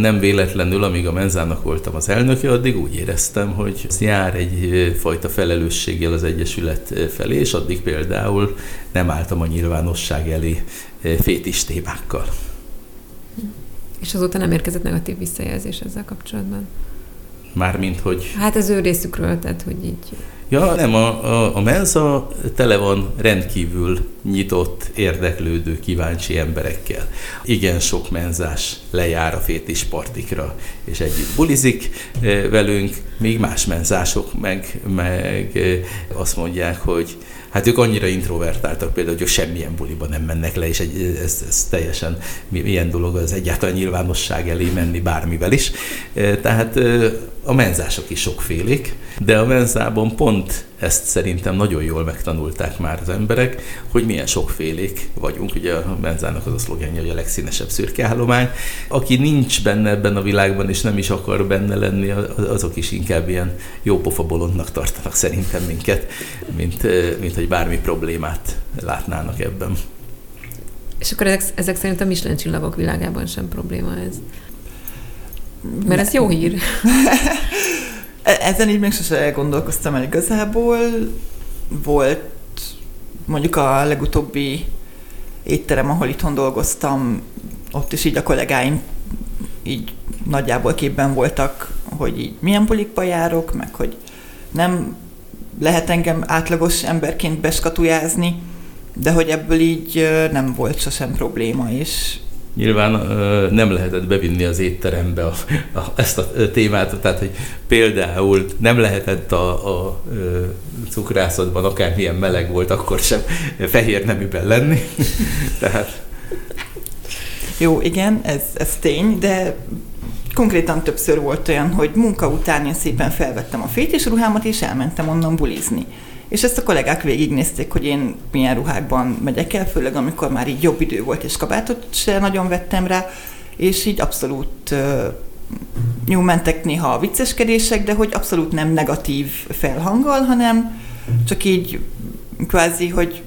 S3: Nem véletlenül, amíg a menzának voltam az elnöke, addig úgy éreztem, hogy jár egy fajta felelősséggel az Egyesület felé, és addig például nem álltam a nyilvánosság elé fétis témákkal.
S1: És azóta nem érkezett negatív visszajelzés ezzel kapcsolatban?
S3: Mármint, hogy...
S1: Hát az ő részükről, tehát hogy így...
S3: Ja, nem, a, a, a menza tele van rendkívül nyitott, érdeklődő, kíváncsi emberekkel. Igen sok menzás lejár a fétis partikra, és együtt bulizik eh, velünk, míg más menzások meg, meg eh, azt mondják, hogy hát ők annyira introvertáltak például, hogy semmilyen buliba nem mennek le, és egy, ez, ez teljesen milyen dolog az egyáltalán nyilvánosság elé menni bármivel is. Eh, tehát a menzások is sokfélék, de a menzában pont ezt szerintem nagyon jól megtanulták már az emberek, hogy milyen sokfélék vagyunk. Ugye a menzának az a szlogenje, hogy a legszínesebb szürke állomány. Aki nincs benne ebben a világban, és nem is akar benne lenni, azok is inkább ilyen jó pofa bolondnak tartanak szerintem minket, mint, mint hogy bármi problémát látnának ebben.
S1: És akkor ezek, ezek szerint a Michelin csillagok világában sem probléma ez. Mert ez jó hír.
S4: E-, ezen így még sose gondolkoztam el igazából. Volt mondjuk a legutóbbi étterem, ahol itthon dolgoztam, ott is így a kollégáim így nagyjából képben voltak, hogy így milyen bulikba járok, meg hogy nem lehet engem átlagos emberként beskatujázni, de hogy ebből így nem volt sosem probléma, és
S3: nyilván nem lehetett bevinni az étterembe a, a, ezt a témát, tehát hogy például nem lehetett a, a, cukrászatban akármilyen meleg volt, akkor sem fehér neműben lenni. tehát...
S4: Jó, igen, ez, ez tény, de konkrétan többször volt olyan, hogy munka után én szépen felvettem a fétis ruhámat, és elmentem onnan bulizni. És ezt a kollégák végignézték, hogy én milyen ruhákban megyek el, főleg amikor már így jobb idő volt, és kabátot se nagyon vettem rá, és így abszolút jó mentek néha a vicceskedések, de hogy abszolút nem negatív felhanggal, hanem csak így kvázi, hogy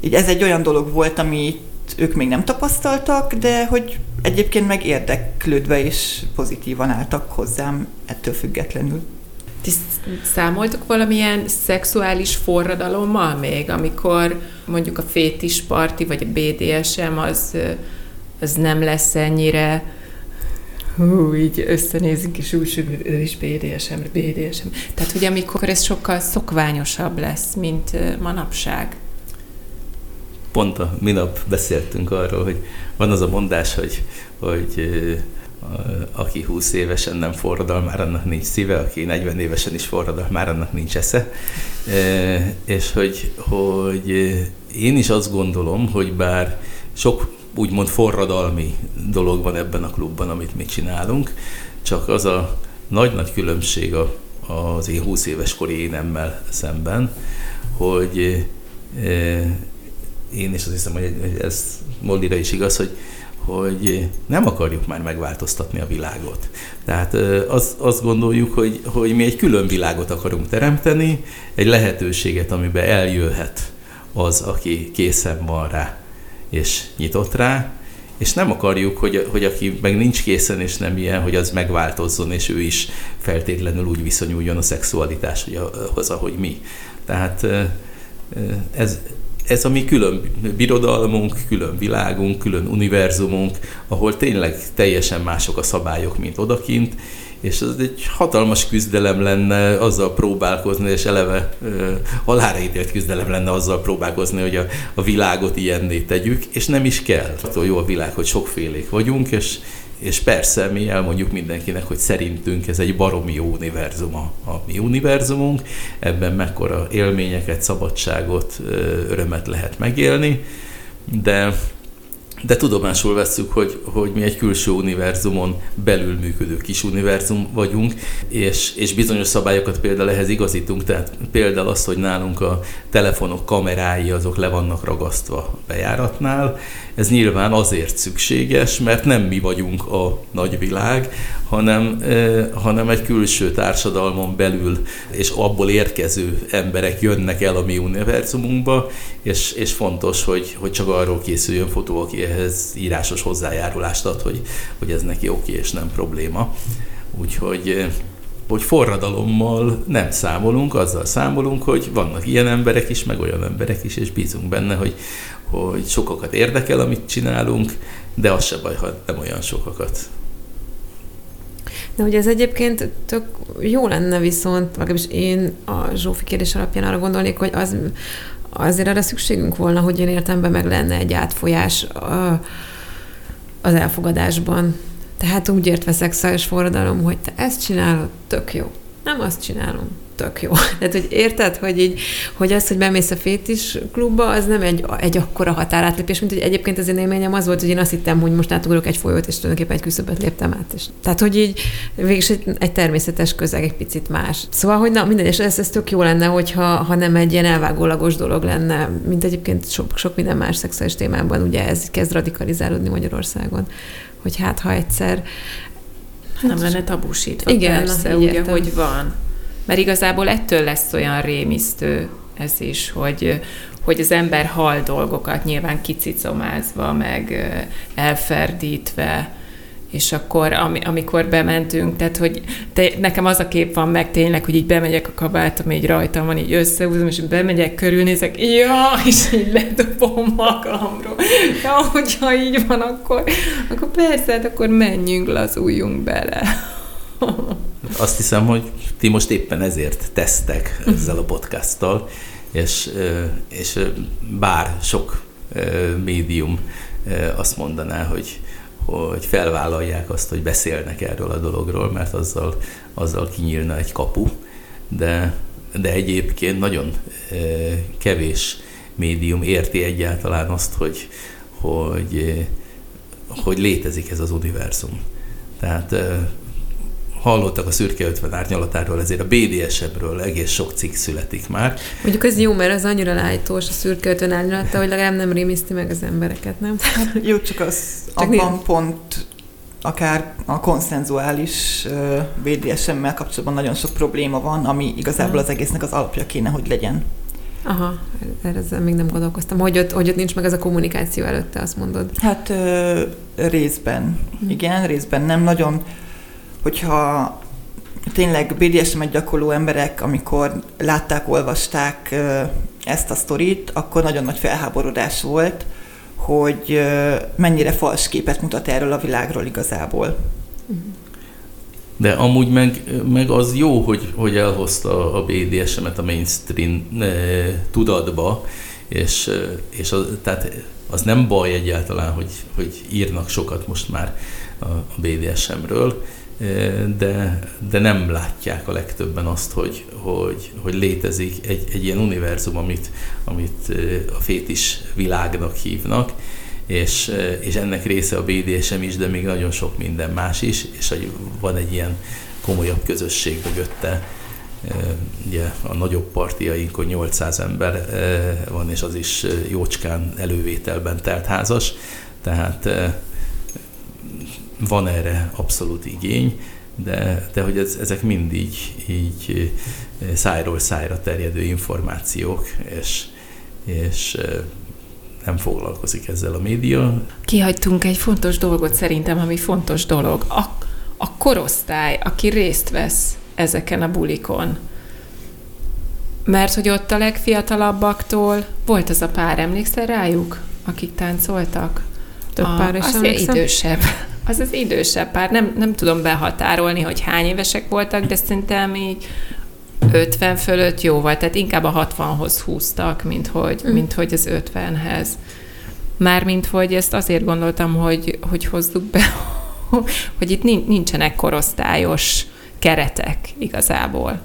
S4: így ez egy olyan dolog volt, amit ők még nem tapasztaltak, de hogy egyébként meg érdeklődve és pozitívan álltak hozzám ettől függetlenül.
S2: Ti számoltok valamilyen szexuális forradalommal még, amikor mondjuk a fétis parti vagy a BDSM az, az nem lesz ennyire hú, így összenézünk, és úgy, hogy ő is BDSM, BDSM. Tehát, hogy amikor ez sokkal szokványosabb lesz, mint manapság.
S3: Pont a minap beszéltünk arról, hogy van az a mondás, hogy, hogy aki 20 évesen nem forradal, már annak nincs szíve, aki 40 évesen is forradal, már annak nincs esze. És hogy, hogy én is azt gondolom, hogy bár sok úgymond forradalmi dolog van ebben a klubban, amit mi csinálunk, csak az a nagy-nagy különbség a, az én 20 éves kori énemmel szemben, hogy én is azt hiszem, hogy ez Moldira is igaz, hogy hogy nem akarjuk már megváltoztatni a világot. Tehát az, azt gondoljuk, hogy, hogy mi egy külön világot akarunk teremteni, egy lehetőséget, amiben eljöhet az, aki készen van rá és nyitott rá, és nem akarjuk, hogy, hogy aki meg nincs készen és nem ilyen, hogy az megváltozzon, és ő is feltétlenül úgy viszonyuljon a szexualitáshoz, ahogy mi. Tehát ez, ez a mi külön birodalmunk, külön világunk, külön univerzumunk, ahol tényleg teljesen mások a szabályok, mint odakint, és ez egy hatalmas küzdelem lenne azzal próbálkozni, és eleve halára ítélt küzdelem lenne azzal próbálkozni, hogy a, a világot ilyenné tegyük, és nem is kell. Attól jó a világ, hogy sokfélék vagyunk, és, és persze mi elmondjuk mindenkinek, hogy szerintünk ez egy baromi jó univerzum a, a mi univerzumunk, ebben mekkora élményeket, szabadságot, örömet lehet megélni, de de tudomásul veszük, hogy, hogy mi egy külső univerzumon belül működő kis univerzum vagyunk, és, és bizonyos szabályokat például ehhez igazítunk, tehát például az, hogy nálunk a telefonok kamerái azok le vannak ragasztva a bejáratnál, ez nyilván azért szükséges, mert nem mi vagyunk a nagyvilág, hanem, hanem egy külső társadalmon belül, és abból érkező emberek jönnek el a mi univerzumunkba, és, és fontos, hogy, hogy csak arról készüljön fotó, aki ehhez írásos hozzájárulást ad, hogy, hogy ez neki oké és nem probléma. Úgyhogy hogy forradalommal nem számolunk, azzal számolunk, hogy vannak ilyen emberek is, meg olyan emberek is, és bízunk benne, hogy, hogy sokakat érdekel, amit csinálunk, de az se baj, ha nem olyan sokakat.
S1: De hogy ez egyébként tök jó lenne viszont, legalábbis én a Zsófi kérdés alapján arra gondolnék, hogy az, azért arra szükségünk volna, hogy én értemben meg lenne egy átfolyás az elfogadásban. Tehát úgy értve szexuális forradalom, hogy te ezt csinálod, tök jó. Nem azt csinálom, tök jó. Tehát, hogy érted, hogy így, hogy az, hogy bemész a fétis klubba, az nem egy, egy akkora határátlépés, mint hogy egyébként az én élményem az volt, hogy én azt hittem, hogy most átugrok egy folyót, és tulajdonképpen egy küszöböt léptem át. És, tehát, hogy így végig egy, egy természetes közeg, egy picit más. Szóval, hogy na, minden, és ez, ez tök jó lenne, hogyha ha nem egy ilyen elvágólagos dolog lenne, mint egyébként sok, sok minden más szexuális témában, ugye ez kezd radikalizálódni Magyarországon, hogy hát ha egyszer
S2: Hát, nem lenne tabusítva, igen, persze, ugye, hogy van. Mert igazából ettől lesz olyan rémisztő ez is, hogy, hogy az ember hal dolgokat nyilván kicicomázva, meg elferdítve, és akkor, ami, amikor bementünk, tehát, hogy te, nekem az a kép van meg tényleg, hogy így bemegyek a kabátom, így rajtam van, így összehúzom, és bemegyek, körülnézek, ja, és így ledobom magamról. Ja, hogyha így van, akkor, akkor persze, hát akkor menjünk, lazuljunk bele.
S3: Azt hiszem, hogy ti most éppen ezért tesztek ezzel a podcasttal, és, és bár sok médium azt mondaná, hogy, hogy felvállalják azt, hogy beszélnek erről a dologról, mert azzal, azzal kinyílna egy kapu, de, de egyébként nagyon kevés médium érti egyáltalán azt, hogy, hogy, hogy létezik ez az univerzum. Tehát hallottak a szürke 50 árnyalatáról, ezért a BDSM-ről egész sok cikk születik már.
S1: Mondjuk ez jó, mert az annyira lájtós a szürke 50 árnyalata, hogy legalább nem rémiszti meg az embereket, nem?
S4: jó, csak az csak abban név. pont akár a konszenzuális BDSM-mel kapcsolatban nagyon sok probléma van, ami igazából az egésznek az alapja kéne, hogy legyen.
S1: Aha, ezzel még nem gondolkoztam. Hogy ott, hogy ott nincs meg ez a kommunikáció előtte, azt mondod?
S4: Hát ö, részben, hm. igen, részben nem nagyon hogyha tényleg BDSM-et gyakorló emberek, amikor látták, olvasták ezt a sztorit, akkor nagyon nagy felháborodás volt, hogy mennyire fals képet mutat erről a világról igazából.
S3: De amúgy meg, meg az jó, hogy, hogy elhozta a BDSM-et a mainstream eh, tudatba, és, és az, tehát az nem baj egyáltalán, hogy, hogy írnak sokat most már a BDSM-ről, de, de nem látják a legtöbben azt, hogy, hogy, hogy létezik egy, egy ilyen univerzum, amit, amit a fétis világnak hívnak, és, és ennek része a BDSM is, de még nagyon sok minden más is, és hogy van egy ilyen komolyabb közösség mögötte. Ugye a nagyobb partiainkon 800 ember van, és az is jócskán elővételben telt házas, tehát van erre abszolút igény, de, de hogy ez, ezek mind így, így szájról szájra terjedő információk, és, és nem foglalkozik ezzel a média.
S2: Kihagytunk egy fontos dolgot szerintem, ami fontos dolog. A, a korosztály, aki részt vesz ezeken a bulikon. Mert hogy ott a legfiatalabbaktól volt az a pár, emlékszel rájuk, akik táncoltak?
S1: Több
S2: a,
S1: pár is
S2: az
S1: emlékszem.
S2: idősebb. Az az idősebb pár. Nem, nem tudom behatárolni, hogy hány évesek voltak, de szerintem így 50 fölött jó volt, tehát inkább a 60-hoz húztak, mint hogy, mm. mint hogy az 50-hez. Mármint, hogy ezt azért gondoltam, hogy, hogy hozzuk be, hogy itt nincsenek korosztályos keretek igazából.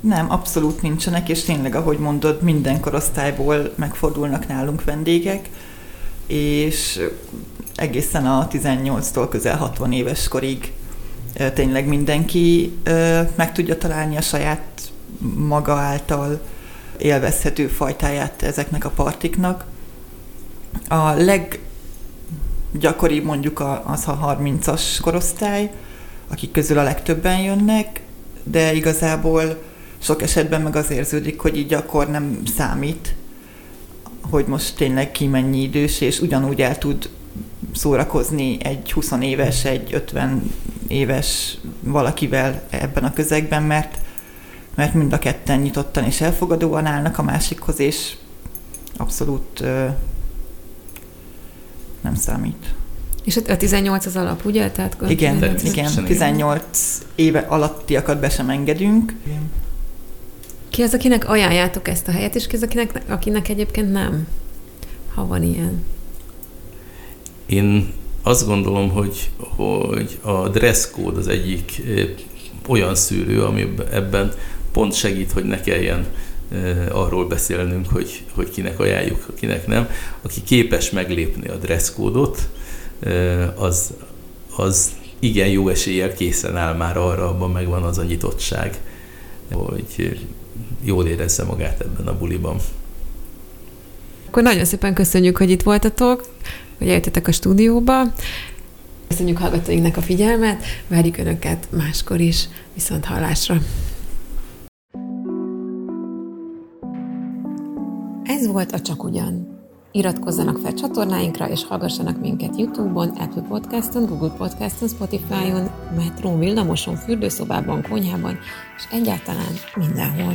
S4: Nem, abszolút nincsenek, és tényleg, ahogy mondod, minden korosztályból megfordulnak nálunk vendégek, és egészen a 18-tól közel 60 éves korig tényleg mindenki meg tudja találni a saját maga által élvezhető fajtáját ezeknek a partiknak. A leggyakoribb mondjuk az a 30-as korosztály, akik közül a legtöbben jönnek, de igazából sok esetben meg az érződik, hogy így akkor nem számít, hogy most tényleg ki mennyi idős, és ugyanúgy el tud szórakozni egy 20 éves, egy 50 éves valakivel ebben a közegben, mert, mert mind a ketten nyitottan és elfogadóan állnak a másikhoz, és abszolút ö, nem számít.
S1: És a 18 az alap, ugye?
S4: Tehát igen, 18 igen, 18 éve alattiakat be sem engedünk.
S1: Ki az, akinek ajánljátok ezt a helyet, és ki az, akinek, akinek egyébként nem? Ha van ilyen.
S3: Én azt gondolom, hogy, hogy a dress code az egyik olyan szűrő, ami ebben pont segít, hogy ne kelljen arról beszélnünk, hogy, hogy kinek ajánljuk, kinek nem. Aki képes meglépni a dresszkódot, az, az igen jó eséllyel készen áll már arra, abban megvan az a nyitottság, hogy jól érezze magát ebben a buliban.
S1: Akkor nagyon szépen köszönjük, hogy itt voltatok, hogy eljöttetek a stúdióba. Köszönjük hallgatóinknak a figyelmet, várjuk Önöket máskor is, viszont hallásra. Ez volt a Csak Ugyan. Iratkozzanak fel csatornáinkra, és hallgassanak minket Youtube-on, Apple Podcast-on, Google Podcast-on, Spotify-on, metrón, villamoson, fürdőszobában, konyhában, és egyáltalán mindenhol.